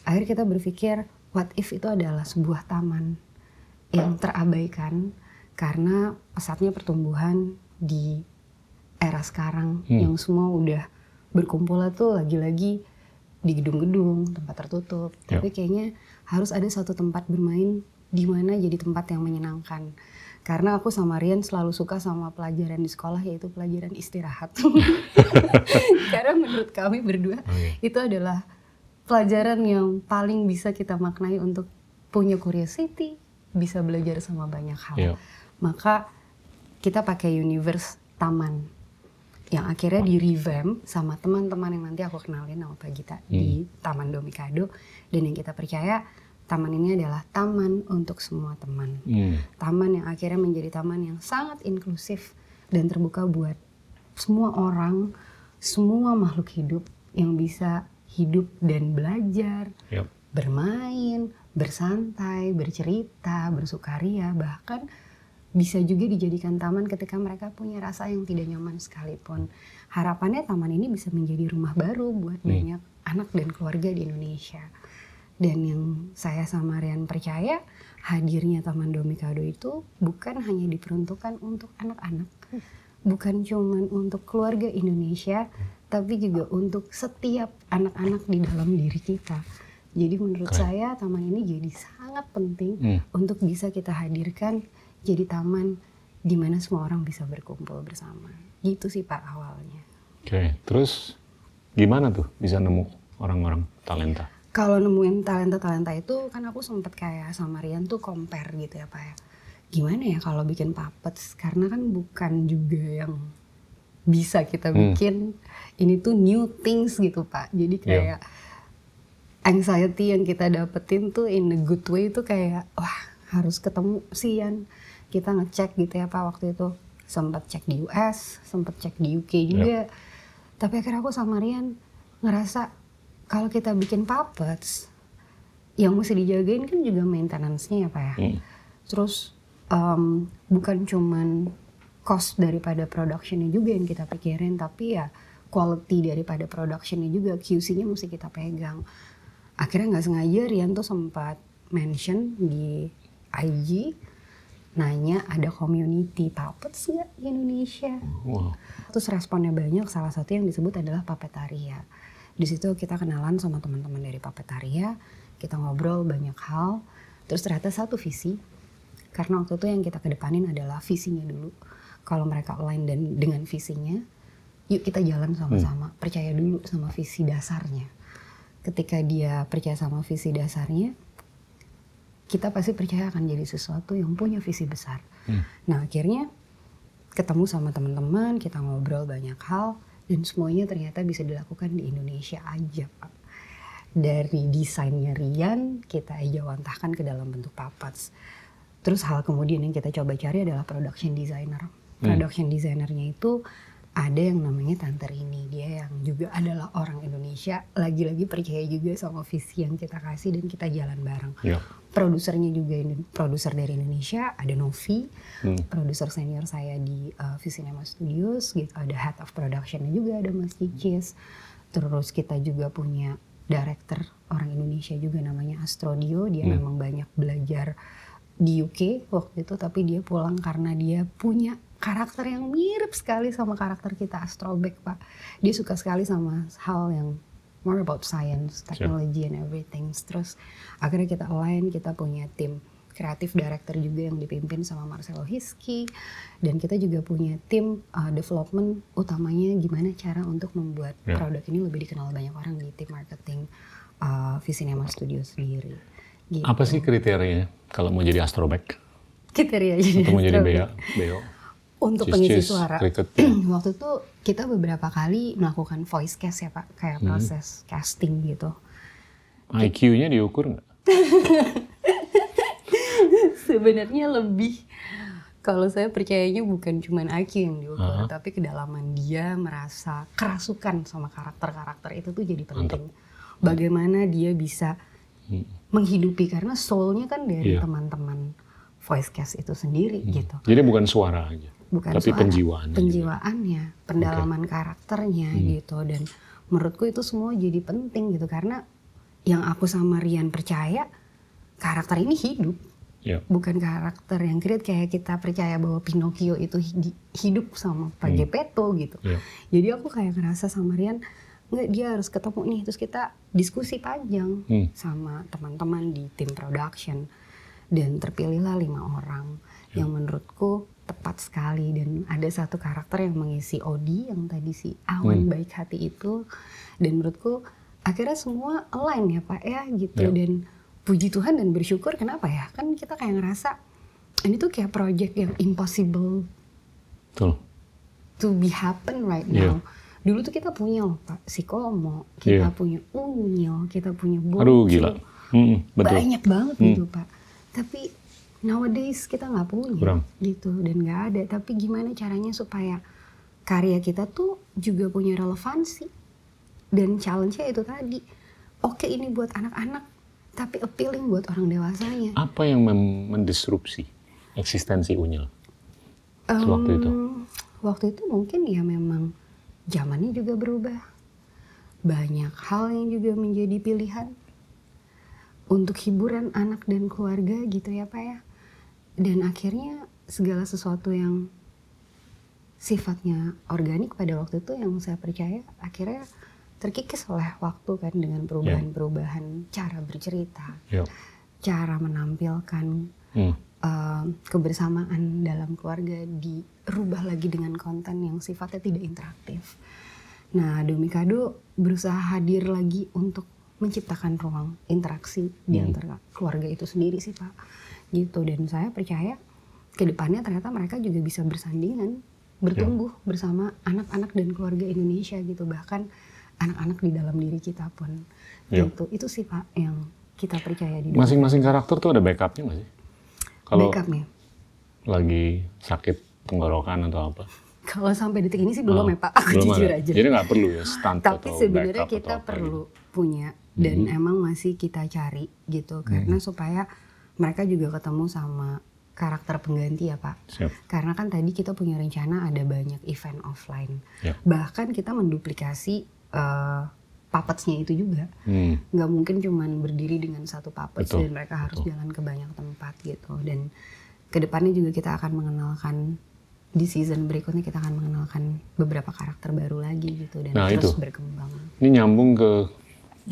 akhirnya kita berpikir what if itu adalah sebuah taman yang terabaikan karena pesatnya pertumbuhan di era sekarang Hmm. yang semua udah berkumpul tuh lagi-lagi di gedung-gedung tempat tertutup Ya. tapi kayaknya harus ada satu tempat bermain di mana jadi tempat yang menyenangkan karena aku sama Rian selalu suka sama pelajaran di sekolah yaitu pelajaran istirahat karena menurut kami berdua Oke. itu adalah pelajaran yang paling bisa kita maknai untuk punya curiosity, bisa belajar sama banyak hal. Iya. Maka kita pakai universe taman yang akhirnya di revamp sama teman-teman yang nanti aku kenalin sama Pak Gita di Taman Domikado dan yang kita percaya taman ini adalah taman untuk semua teman. Hmm. Taman yang akhirnya menjadi taman yang sangat inklusif dan terbuka buat semua orang, semua makhluk hidup yang bisa hidup dan belajar, Yap. bermain, bersantai, bercerita, bersukaria, bahkan bisa juga dijadikan taman ketika mereka punya rasa yang tidak nyaman sekalipun. Harapannya taman ini bisa menjadi rumah baru buat banyak anak dan keluarga di Indonesia. Dan yang saya sama Rian percaya, hadirnya Taman Domikado itu bukan hanya diperuntukkan untuk anak-anak, bukan cuman untuk keluarga Indonesia, tapi juga untuk setiap anak-anak di dalam diri kita. Jadi menurut Keren. saya taman ini jadi sangat penting Hmm. untuk bisa kita hadirkan jadi taman di mana semua orang bisa berkumpul bersama. Gitu sih Pak awalnya. Oke, terus gimana tuh bisa nemu orang-orang talenta? Kalau nemuin talenta-talenta itu kan aku sempet kayak sama Rian tuh compare gitu ya Pak ya. Gimana ya kalau bikin puppets karena kan bukan juga yang bisa kita Hmm. Ini tuh new things gitu Pak. Jadi Iya. kayak anxiety yang kita dapetin tuh in a good way itu kayak wah harus ketemu Sian. Kita ngecek gitu ya Pak waktu itu. Sempat cek di US, sempat cek di UK juga. Tapi akhirnya aku sama Rian ngerasa kalau kita bikin puppets yang mesti dijagain kan juga maintenance-nya ya Pak ya. Hmm. Terus em, bukan cuman cost daripada productionnya juga yang kita pikirin, tapi ya quality daripada productionnya juga QC-nya mesti kita pegang. Akhirnya nggak sengaja Rian tuh sempat mention di IG nanya ada community puppets nggak di Indonesia? Wow. Terus responnya banyak, salah satu yang disebut adalah Papetaria. Di situ kita kenalan sama teman-teman dari Papetaria, kita ngobrol banyak hal, terus ternyata satu visi, karena waktu itu yang kita kedepanin adalah visinya dulu. Kalau mereka align dan dengan visinya, yuk kita jalan sama-sama, percaya dulu sama visi dasarnya. Ketika dia percaya sama visi dasarnya, kita pasti percaya akan jadi sesuatu yang punya visi besar. Hmm. Nah akhirnya ketemu sama teman-teman, kita ngobrol banyak hal, dan semuanya ternyata bisa dilakukan di Indonesia aja, Pak. Dari desainnya Rian, kita ejawantahkan ke dalam bentuk puppets. Terus hal kemudian yang kita coba cari adalah production designer. Production designernya itu ada yang namanya Tante Rini. Dia yang juga adalah orang Indonesia. Lagi-lagi percaya juga sama visi yang kita kasih dan kita jalan bareng Ya. produsernya juga ini produser dari Indonesia ada Novi Hmm. produser senior saya di uh, Visinema Studios gitu ada head of productionnya juga ada Mas Cicis terus kita juga punya director orang Indonesia juga namanya Astrodio dia Hmm. memang banyak belajar di UK waktu itu tapi dia pulang karena dia punya karakter yang mirip sekali sama karakter kita Astrobek pak dia suka sekali sama hal yang more about science technology and everything terus akhirnya kita align kita punya tim kreatif director juga yang dipimpin sama Marcelo Hiski dan kita juga punya tim uh, development utamanya gimana cara untuk membuat Ya. produk ini lebih dikenal banyak orang di tim marketing uh, Visinema Studio sendiri gitu. Apa sih kriterianya kalau mau jadi astrobek? kriteria jadi Atau mau jadi bea? Untuk pengisi suara waktu itu kita beberapa kali melakukan voice cast ya pak Hmm. kayak proses casting gitu IQ-nya diukur nggak? sebenarnya lebih kalau saya percayanya bukan cuma IQ yang diukur Aha. tapi kedalaman dia merasa kerasukan sama karakter-karakter itu tuh jadi penting bagaimana dia bisa Hmm. menghidupi karena soulnya kan dari Iya. teman-teman voice cast itu sendiri gitu Jadi bukan suara aja, bukan tapi suara, penjiwaan. penjiwaannya pendalaman karakternya Hmm. gitu dan menurutku itu semua jadi penting gitu karena yang aku sama Rian percaya karakter ini hidup Ya. bukan karakter yang create kayak kita percaya bahwa Pinocchio itu hi- hidup sama Pak Hmm. Gepetto gitu Ya. jadi aku kayak ngerasa sama Rian nggak dia harus ketemu nih terus kita diskusi panjang Hmm. sama teman-teman di tim production dan terpilihlah lima orang yang menurutku tepat sekali dan ada satu karakter yang mengisi Odi yang tadi si Awan Hmm. baik hati itu dan menurutku akhirnya semua align ya Pak ya gitu Ya. dan puji Tuhan dan bersyukur kenapa ya kan kita kayak ngerasa ini tuh kayak project yang impossible Betul. to be happen right Iya. now. Dulu tuh kita punya loh Pak Sikomo, kita Iya. punya Unyil, kita punya Bocu. Aduh gila. Mm, betul. Banyak banget Hmm. gitu Pak. Tapi nowadays kita nggak punya Kurang. gitu dan nggak ada. Tapi gimana caranya supaya karya kita tuh juga punya relevansi dan challenge-nya itu tadi. Oke ini buat anak-anak, tapi appealing buat orang dewasanya. Apa yang mendisrupsi eksistensi Unyil? Sewaktu itu? Em, Waktu itu mungkin ya memang zamannya juga berubah. Banyak hal yang juga menjadi pilihan untuk hiburan anak dan keluarga gitu ya Pak ya. Dan akhirnya segala sesuatu yang sifatnya organik pada waktu itu yang saya percaya akhirnya terkikis oleh waktu kan dengan perubahan-perubahan cara bercerita, Ya. cara menampilkan Hmm. uh, kebersamaan dalam keluarga dirubah lagi dengan konten yang sifatnya tidak interaktif. Nah, Domikado berusaha hadir lagi untuk menciptakan ruang interaksi di Hmm. antara keluarga itu sendiri sih Pak. Gitu dan saya percaya ke depannya ternyata mereka juga bisa bersandingan, bertumbuh bersama anak-anak dan keluarga Indonesia gitu bahkan anak-anak di dalam diri kita pun. Ya. Gitu. Itu sih Pak yang kita percaya di. Masing-masing karakter tuh ada backupnya nggak sih? Kalau Backupnya. lagi sakit tenggorokan atau apa? Kalau sampai detik ini sih belum Oh, ya Pak, aku belum jujur ada. aja. Jadi nggak perlu ya stunt Tapi atau sebenarnya kita atau perlu gitu. punya dan Mhm. emang masih kita cari gitu karena supaya mereka juga ketemu sama karakter pengganti ya Pak. Siap. Karena kan tadi kita punya rencana ada banyak event offline. Ya. Bahkan kita menduplikasi eh, puppetsnya itu juga. Hmm. Nggak mungkin cuman berdiri dengan satu puppets Betul, dan mereka harus betul. jalan ke banyak tempat gitu. Dan ke depannya juga kita akan mengenalkan di season berikutnya kita akan mengenalkan beberapa karakter baru lagi gitu dan Nah, terus itu. berkembang. Ini nyambung ke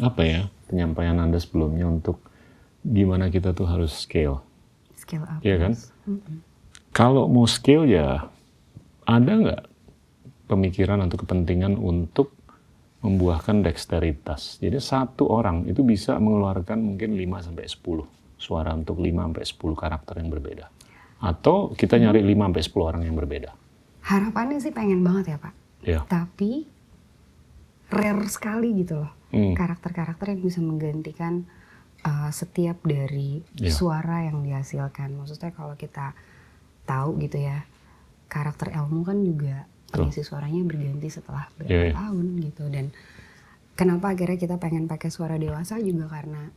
apa ya penyampaian anda sebelumnya untuk gimana kita tuh harus scale. Scale up. Iya kan? Mm-mm. Kalau mau scale ya ada nggak pemikiran atau kepentingan untuk membuahkan dexteritas. Jadi satu orang itu bisa mengeluarkan mungkin 5 sampai 10 suara untuk 5 sampai 10 karakter yang berbeda. Atau kita nyari 5 sampai 10 orang yang berbeda. Harapannya sih pengen banget ya Pak. Ya. Tapi rare sekali gitu loh Hmm. karakter-karakter yang bisa menggantikan uh, setiap dari Iya. suara yang dihasilkan. Maksudnya kalau kita tahu gitu ya karakter Elmo kan juga pengisi suaranya berganti setelah berapa Iya, iya. tahun gitu dan kenapa akhirnya kita pengen pakai suara dewasa juga karena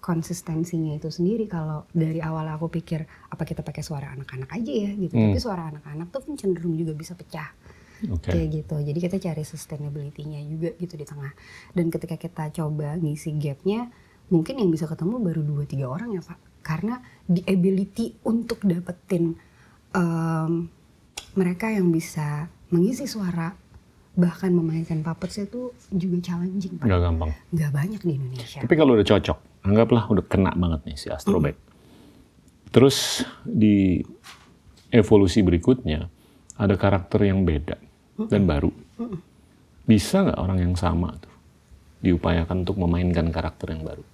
konsistensinya itu sendiri kalau dari awal aku pikir apa kita pakai suara anak-anak aja ya gitu Hmm. tapi suara anak-anak tuh kan cenderung juga bisa pecah Oke. kayak gitu jadi kita cari sustainability-nya juga gitu di tengah dan ketika kita coba ngisi gapnya mungkin yang bisa ketemu baru 2-3 orang ya pak karena the ability untuk dapetin em, mereka yang bisa mengisi suara bahkan memainkan puppets itu juga challenging pak Nggak gampang. nggak banyak di Indonesia Tapi kalau udah cocok, anggaplah udah kena banget nih si Astrobek. Terus di evolusi berikutnya ada karakter yang beda dan baru. Bisa nggak orang yang sama tuh diupayakan untuk memainkan karakter yang baru?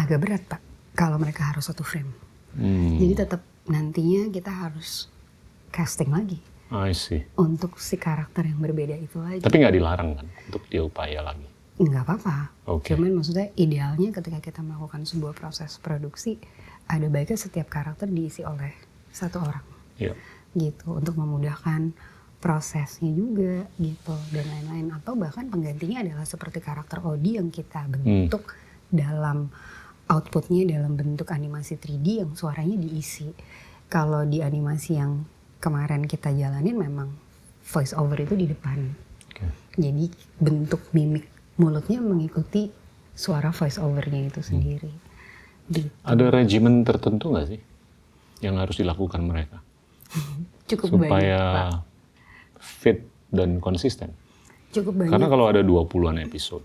Agak berat pak kalau mereka harus satu frame Hmm, jadi tetap nantinya kita harus casting lagi I see. untuk si karakter yang berbeda itu lagi Tapi nggak dilarang kan untuk diupaya lagi. nggak apa-apa Oke. cuman maksudnya idealnya ketika kita melakukan sebuah proses produksi ada baiknya setiap karakter diisi oleh satu orang Iya. gitu untuk memudahkan prosesnya juga gitu dan lain-lain atau bahkan penggantinya adalah seperti karakter Odi yang kita bentuk dalam outputnya dalam bentuk animasi 3D yang suaranya diisi kalau di animasi yang kemarin kita jalanin memang voice over itu di depan Oke. jadi bentuk mimik mulutnya mengikuti suara voice overnya itu sendiri gitu. Ada regimen tertentu nggak sih yang harus dilakukan mereka cukup banyak supaya Pak. fit dan konsisten? cukup banyak Karena kalau ada 20-an episode,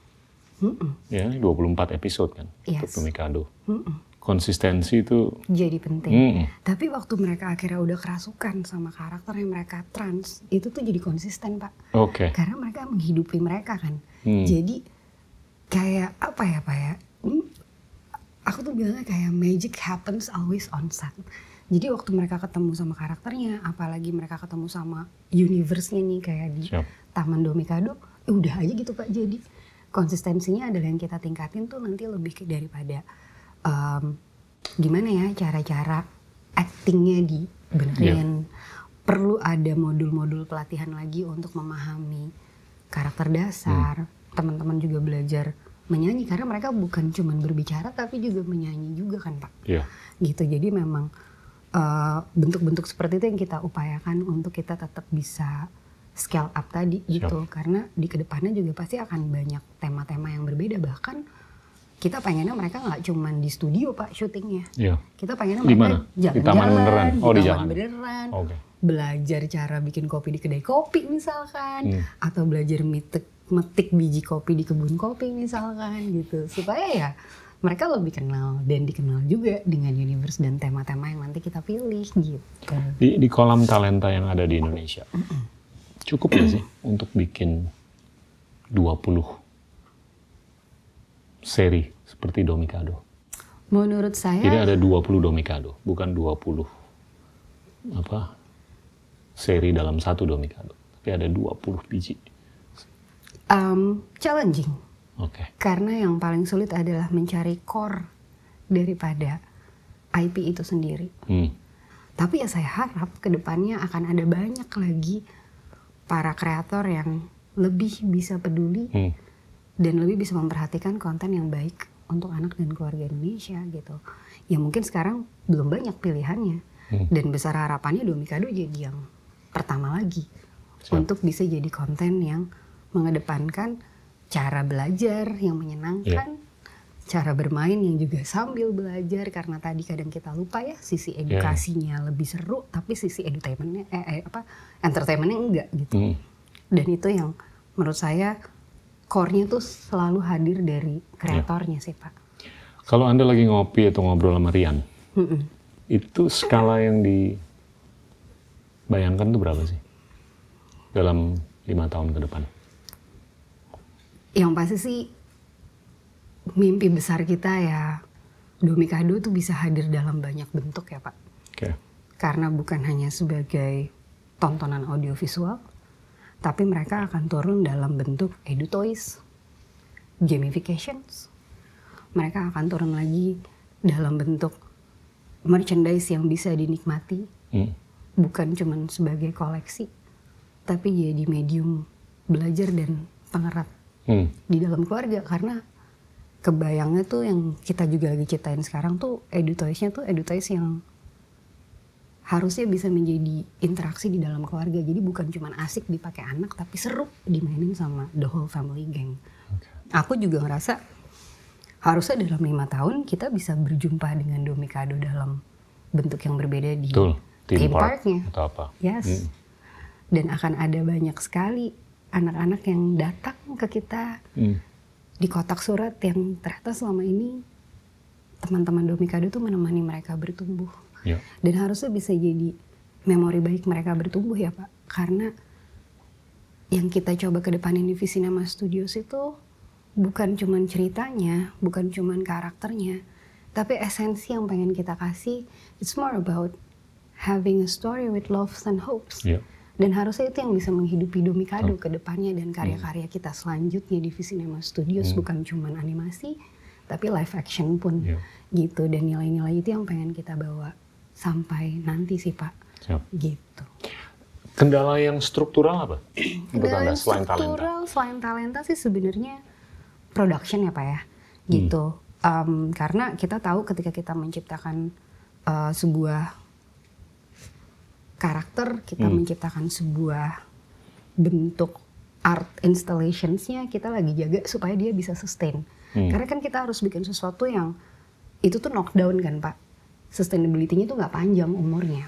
Mm-mm. ya 24 episode kan untuk Yes. Tomikado. Mm-mm. Konsistensi itu jadi penting mm, Tapi waktu mereka akhirnya udah kerasukan sama karakter yang mereka trans, itu tuh jadi konsisten pak. oke. Karena mereka menghidupi mereka kan. Hmm. Jadi kayak apa ya pak ya Hmm, aku tuh bilangnya kayak magic happens always on set jadi waktu mereka ketemu sama karakternya apalagi mereka ketemu sama universe-nya nih kayak di Siap. Taman Domikado ya udah aja gitu pak jadi konsistensinya adalah yang kita tingkatin tuh nanti lebih ke daripada em, gimana ya cara-cara actingnya dibenerin perlu ada modul-modul pelatihan lagi untuk memahami karakter dasar. Teman-teman juga belajar menyanyi karena mereka bukan cuman berbicara tapi juga menyanyi juga kan pak? Iya. gitu. Jadi memang eh, bentuk-bentuk seperti itu yang kita upayakan untuk kita tetap bisa scale up tadi gitu karena di ke depannya juga pasti akan banyak tema-tema yang berbeda bahkan kita pengennya mereka nggak cuman di studio pak syutingnya Iya. kita pengennya Di mereka mana? Di jalan-jalan taman beneran? Oh, di taman jalan. beneran Oke. belajar cara bikin kopi di kedai kopi misalkan Hmm. atau belajar metik metik biji kopi di kebun kopi misalkan gitu supaya ya mereka lebih kenal dan dikenal juga dengan universe dan tema-tema yang nanti kita pilih gitu. Di, di kolam talenta yang ada di Indonesia, cukup nggak sih untuk bikin 20 seri seperti Domikado? Menurut Jadi saya ada 20 Domikado, bukan 20 apa seri dalam satu Domikado, tapi ada 20 biji. um, challenging Oke. karena yang paling sulit adalah mencari core daripada IP itu sendiri. Hmm. Tapi ya saya harap ke depannya akan ada banyak lagi para kreator yang lebih bisa peduli Hmm. dan lebih bisa memperhatikan konten yang baik untuk anak dan keluarga Indonesia gitu. Ya mungkin sekarang belum banyak pilihannya Hmm. dan besar harapannya Domikado jadi yang pertama lagi Siap. untuk bisa jadi konten yang mengedepankan cara belajar yang menyenangkan, cara bermain yang juga sambil belajar karena tadi kadang kita lupa ya sisi edukasinya lebih seru tapi sisi edutainmentnya eh, eh, apa entertainmentnya enggak gitu Hmm. dan itu yang menurut saya core-nya tuh selalu hadir dari kreatornya sih pak. Kalau anda lagi ngopi atau ngobrol sama Rian, Mm-mm. itu skala yang dibayangkan tuh berapa sih dalam lima tahun ke depan? Yang pasti sih mimpi besar kita ya Domikado tuh bisa hadir dalam banyak bentuk ya pak. Oke. Karena bukan hanya sebagai tontonan audiovisual, tapi mereka akan turun dalam bentuk edu toys, gamifications. Mereka akan turun lagi dalam bentuk merchandise yang bisa dinikmati, Hmm. bukan cuman sebagai koleksi, tapi jadi medium belajar dan pengerat Hmm. di dalam keluarga karena kebayangnya tuh yang kita juga lagi ceritain sekarang tuh edutoysnya tuh edutoys yang harusnya bisa menjadi interaksi di dalam keluarga jadi bukan cuman asik dipakai anak tapi seru dimainin sama the whole family gang Oke. aku juga ngerasa harusnya dalam lima tahun kita bisa berjumpa dengan Domikado dalam bentuk yang berbeda di Betul. Theme theme park parknya atau apa? Yes. Hmm. Dan akan ada banyak sekali anak-anak yang datang ke kita Hmm. Di kotak surat yang ternyata selama ini teman-teman Domikado tuh menemani mereka bertumbuh. Ya. Dan harusnya bisa jadi memori baik mereka bertumbuh ya Pak. Karena yang kita coba ke depanin di Visinema Studios itu bukan cuman ceritanya, bukan cuman karakternya, tapi esensi yang pengen kita kasih, it's more about having a story with loves and hopes. Ya. Dan harusnya itu yang bisa menghidupi Domikado ke depannya dan karya-karya kita selanjutnya di Visinema Studios bukan cuman animasi tapi live action pun Iya. gitu dan nilai-nilai itu yang pengen kita bawa sampai nanti sih Pak Siap. gitu. Kendala yang struktural apa? Dan anda selain talenta? struktural selain talenta sih sebenarnya production ya Pak ya gitu. Em, karena kita tahu ketika kita menciptakan eh, sebuah karakter, kita Hmm. menciptakan sebuah bentuk art installationsnya kita lagi jaga supaya dia bisa sustain. Hmm. Karena kan kita harus bikin sesuatu yang itu tuh knockdown kan Pak. Sustainability-nya tuh nggak panjang umurnya.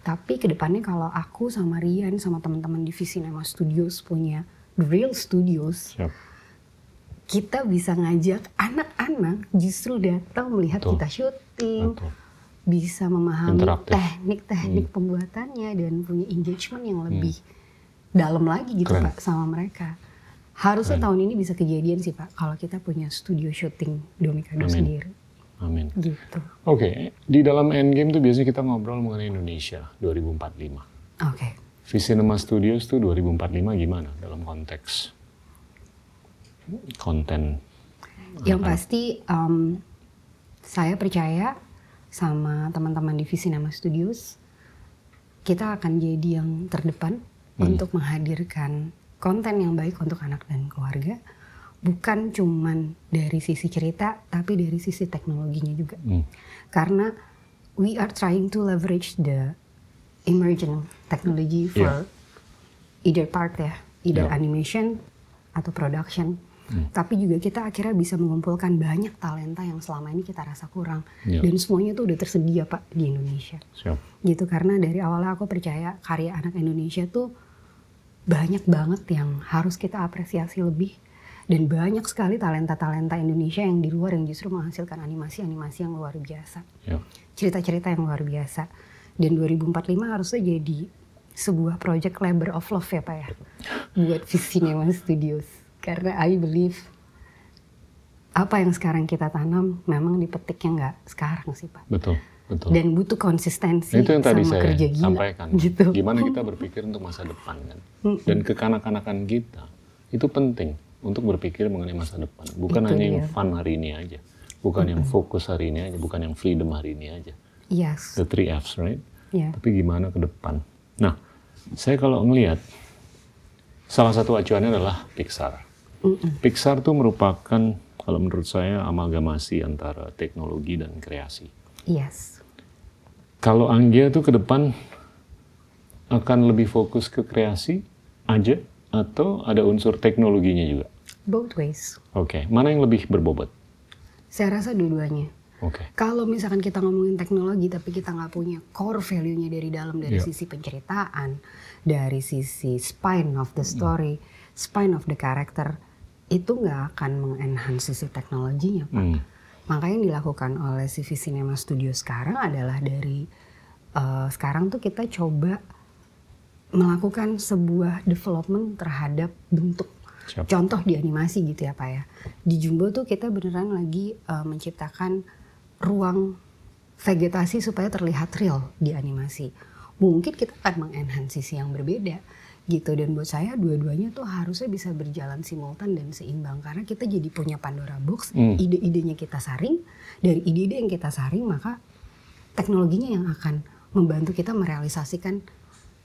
Tapi ke depannya kalau aku sama Rian sama teman-teman divisi Cinema Studios punya The Real Studios, Siap. kita bisa ngajak anak-anak justru datang melihat Betul. kita syuting, Betul. Bisa memahami teknik-teknik pembuatannya dan punya engagement yang lebih dalam lagi gitu Hmm. Keren. Pak sama mereka. Harusnya tahun ini bisa kejadian sih Pak, kalau kita punya studio syuting Domikado Amin. sendiri. Amin. Gitu. Oke, di dalam Endgame tuh biasanya kita ngobrol mengenai Indonesia 2045. Oke. Visinema Studios tuh 2045 gimana dalam konteks konten? Yang pasti em, saya percaya sama teman-teman di Visinema Studios, kita akan jadi yang terdepan untuk menghadirkan konten yang baik untuk anak dan keluarga. Bukan cuman dari sisi cerita, tapi dari sisi teknologinya juga. Hmm. Karena we are trying to leverage the emerging technology for either part ya, either Yeah. animation atau production. Tapi juga kita akhirnya bisa mengumpulkan banyak talenta yang selama ini kita rasa kurang. Yeah. Dan semuanya tuh udah tersedia Pak di Indonesia. Siap. Gitu karena dari awalnya aku percaya karya anak Indonesia tuh banyak banget yang harus kita apresiasi lebih. Dan banyak sekali talenta-talenta Indonesia yang di luar yang justru menghasilkan animasi-animasi yang luar biasa Ya. cerita-cerita yang luar biasa. Dan 2045 harusnya jadi sebuah project labor of love ya Pak ya. Buat Cinema Studios. Karena I believe apa yang sekarang kita tanam memang dipetiknya nggak sekarang sih Pak. Betul, betul. Dan butuh konsistensi itu yang tadi sama saya kerja gila. sampaikan. Gitu. Gimana kita berpikir untuk masa depan kan? Dan kekanak-kanakan kita itu penting untuk berpikir mengenai masa depan. Bukan Itu hanya yang dia. fun hari ini aja, bukan yang fokus hari ini aja, bukan yang freedom hari ini aja. Yes. The three Fs, right? Ya. Tapi gimana ke depan? Nah, saya kalau ngelihat salah satu acuannya adalah Pixar. Pixar tuh merupakan kalau menurut saya amalgamasi antara teknologi dan kreasi. Yes. Kalau Anggia tuh ke depan akan lebih fokus ke kreasi aja atau ada unsur teknologinya juga? Both ways. Oke, mana yang lebih berbobot? Saya rasa dua-duanya. Oke, Kalau misalkan kita ngomongin teknologi tapi kita nggak punya core value-nya dari dalam dari Iya. sisi penceritaan, dari sisi spine of the story, spine of the character, itu nggak akan mengenhance sisi teknologinya, Pak. Hmm. Makanya yang dilakukan oleh CV Cinema Studio sekarang adalah dari eh, sekarang tuh kita coba melakukan sebuah development terhadap bentuk Siap. contoh di animasi gitu ya Pak ya. Di Jumbo tuh kita beneran lagi eh, menciptakan ruang vegetasi supaya terlihat real di animasi. Mungkin kita akan mengenhance sisi yang berbeda gitu dan buat saya dua-duanya tuh harusnya bisa berjalan simultan dan seimbang karena kita jadi punya Pandora box, Hmm. ide-idenya kita saring, dari ide-ide yang kita saring maka teknologinya yang akan membantu kita merealisasikan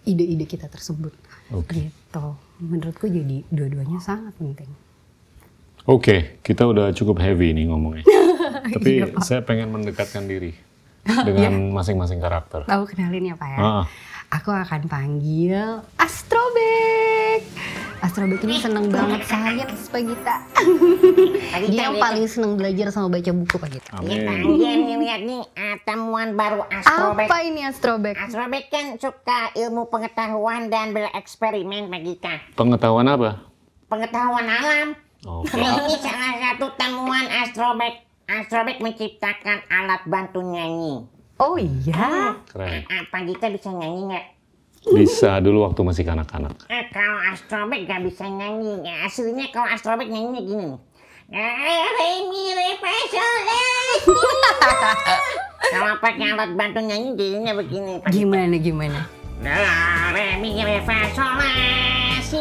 ide-ide kita tersebut. Oke. Gitu. Menurutku jadi dua-duanya sangat penting. Oke, kita udah cukup heavy nih ngomongnya. Tapi Iya, Pak. saya pengen mendekatkan diri dengan masing-masing karakter. Tahu kenalin ya Pak ya? Ah, Aku akan panggil Astrobek. Astrobek ini seneng banget science Pak Gita. Dia yang paling seneng belajar sama baca buku Pak Gita. Ini amin. Anggia nih lihat nih ah, temuan baru astrobek. Apa ini Astrobek? Astrobek kan suka ilmu pengetahuan dan bereksperimen Pak Gita. Pengetahuan apa? Pengetahuan alam. Oke. Ini salah satu temuan astrobek. Astrobek menciptakan alat bantu nyanyi. Oh iya. Keren. Ah, Pak Gita bisa nyanyi nggak? Bisa dulu waktu masih kanak-kanak. Eh, kalau astrobek nggak bisa nyanyi. Ya, aslinya kalau astrobek nyanyinya gini. Eh. Kalau pakai alat bantu nyanyi jadinya begini. Gimana gimana? La, re, mi, re, fa, sol, la, si,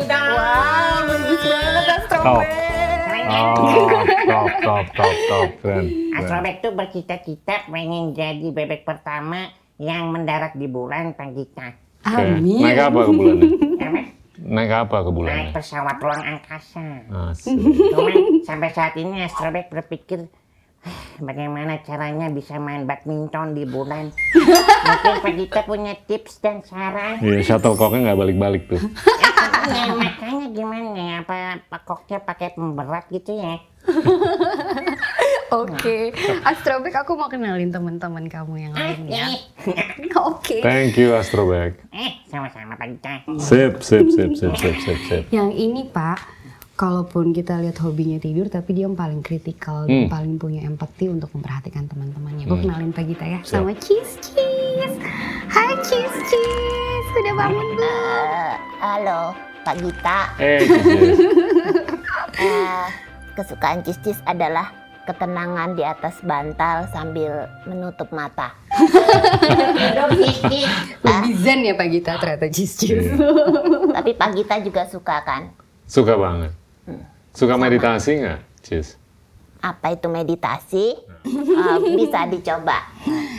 do. bagus banget Astrobek. Oh, top, top, top, top. Keren. Astrobek tuh bercita-cita pengen jadi bebek pertama yang mendarat di bulan Pak Gita. Oke. Amin. Naik apa ke bulannya? Apa? Naik apa ke Naik bulannya? pesawat ruang angkasa. Asik. Cuman sampai saat ini Astrobek berpikir "Ah, bagaimana caranya bisa main badminton di bulan. Mungkin Pak Gita punya tips dan saran. Iya, shuttlecocknya nggak balik-balik tuh. Ya, makanya gimana ya? Apa pakoknya pakai pemberat gitu ya? Oke. Astrobek aku mau kenalin teman-teman kamu yang lain ya. eh, Oke. Thank you, Astrobek. eh, sama-sama Pak Gita. Sip, sip, sip, sip, sip, sip, sip. Yang ini Pak, kalaupun kita lihat hobinya tidur, tapi dia yang paling kritikal dan Hmm. paling punya empati untuk memperhatikan teman-temannya. Gue kenalin Pak Gita ya, Siap. sama Cheese Cheese. Hai Cheese Cheese, sudah bangun belum? Eh, halo. Pak Gita. Eh, Cis. Eh, kesukaan Cis-Cis adalah ketenangan di atas bantal sambil menutup mata. Lebih zen ya Pak Gita ternyata cis-cis. Tapi Pak Gita juga suka kan? Suka banget. Suka meditasi nggak, Cis? Apa itu meditasi? Eh, bisa dicoba.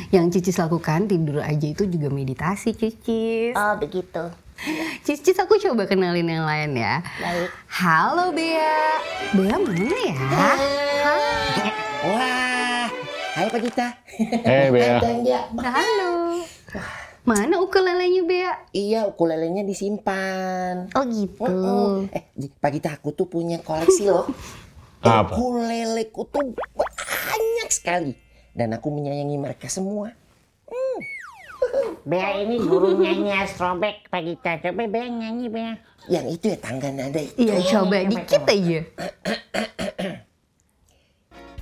Yang Cicis lakukan tidur aja itu juga meditasi Cicis. Oh begitu. Cicis aku coba kenalin yang lain ya. Baik. Halo Bea. Bea mana ya? Wah, hai Pak Gita. Eh, Bea. Halo. Mana ukulelenya Bea? Iya, ukulelenya disimpan. Oh gitu. Mm-mm. Eh, Gita, aku tuh punya koleksi loh. Apa? Ukuleleku tuh banyak sekali. Dan aku menyayangi mereka semua. Bea ini guru nyanyi astrobek Pak Gita. Coba Bea nyanyi Bea. Yang itu ya tangga nada itu. Iya coba dikit coba. aja.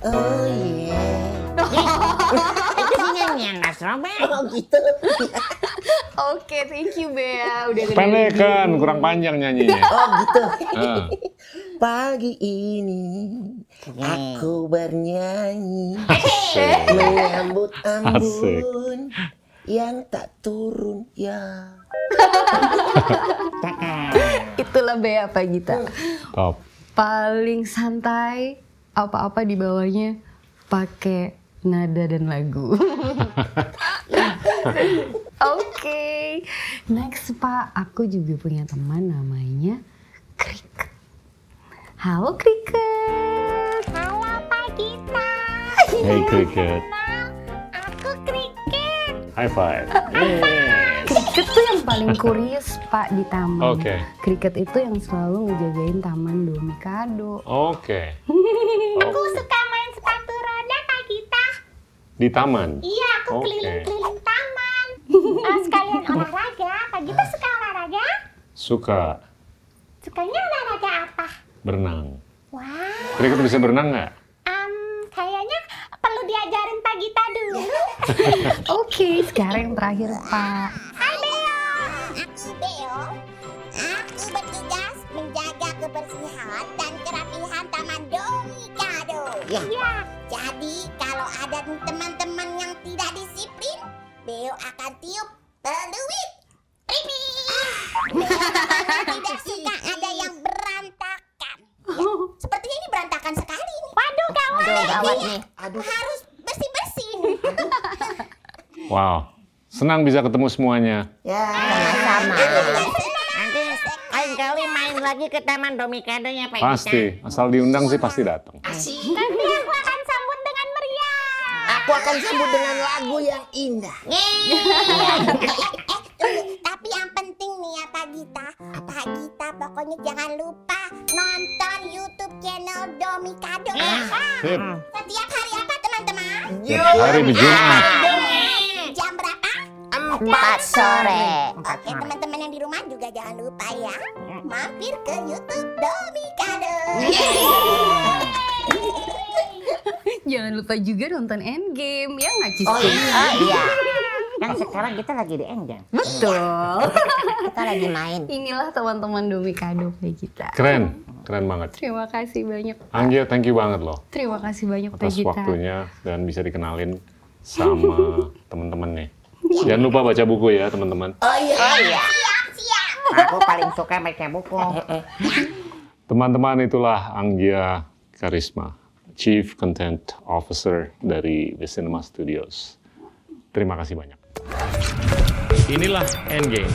Oh iya. Itu sih nyanyian astrobek. Oh gitu. Oke, thank you Bea. Udah. Pendek kan, kurang panjang nyanyinya. Oh gitu. Ah. Pagi ini aku bernyanyi Asik. menyambut Asik. embun yang tak turun ya. Itulah Bea Pak Gita. Top. Paling santai, apa-apa di bawahnya pakai nada dan lagu. Oke, next Pak, aku juga punya teman namanya Cricket. Halo Cricket. Halo Pak Gita. Hey, Cricket. Aku Cricket. High five. Yes. Cricket tuh yang paling kurius Pak di taman. Oke. Cricket itu yang selalu ngejagain taman Domikado. Oke. Aku suka main sepatu roda Pak Gita. Di taman. Iya, aku keliling-keliling taman. Eh, sekalian olahraga. Pak Gita suka olahraga? Suka Sukanya olahraga apa? berenang. Wah, Cricket bisa berenang nggak? em, kayaknya perlu diajarin Pak Gita dulu. Oke, sekarang yang terakhir Pak. Hai Beo. Aku Beo. Aku bertugas menjaga kebersihan dan kerapihan Taman Domikado. Ya. Jadi ada teman-teman yang tidak disiplin, Beo akan tiup peluit. Pipi. tidak suka ada yang berantakan. Ya, sepertinya ini berantakan sekali. Waduh gawat. Gawat nih. Aduh. Harus bersih-bersih nih. Wow. Senang bisa ketemu semuanya. Ya. Sama. Nanti lain kali main lagi ke Taman Domikado ya Pak. Pasti. Asal diundang sih pasti datang. Nanti aku akan. Aku akan sambut dengan lagu yang indah. Eh, tapi yang penting nih ya Pak Gita, Pak Gita pokoknya jangan lupa nonton YouTube channel Domikado ya. Sip. Setiap hari apa teman-teman? Tiap hari Jumat. Jam berapa? Empat sore. Oke teman-teman yang di rumah juga jangan lupa ya, mampir ke YouTube Domikado. Jangan lupa juga nonton Endgame, ya nggak Cis? Oh iya. iya, Kan sekarang kita lagi di Endgame. Betul. kita lagi main. Inilah teman-teman Domikado kayak kita. Keren. Keren banget. Terima kasih banyak. Anggia, thank you banget loh. Terima kasih banyak Pak atas Gita. waktunya dan bisa dikenalin sama teman-teman nih. Jangan lupa baca buku ya teman-teman. Oh iya. Oh iya. Aku paling suka baca buku. Teman-teman itulah Anggia Karisma, Chief Content Officer dari The Cinema Studios. Terima kasih banyak. Inilah Endgame.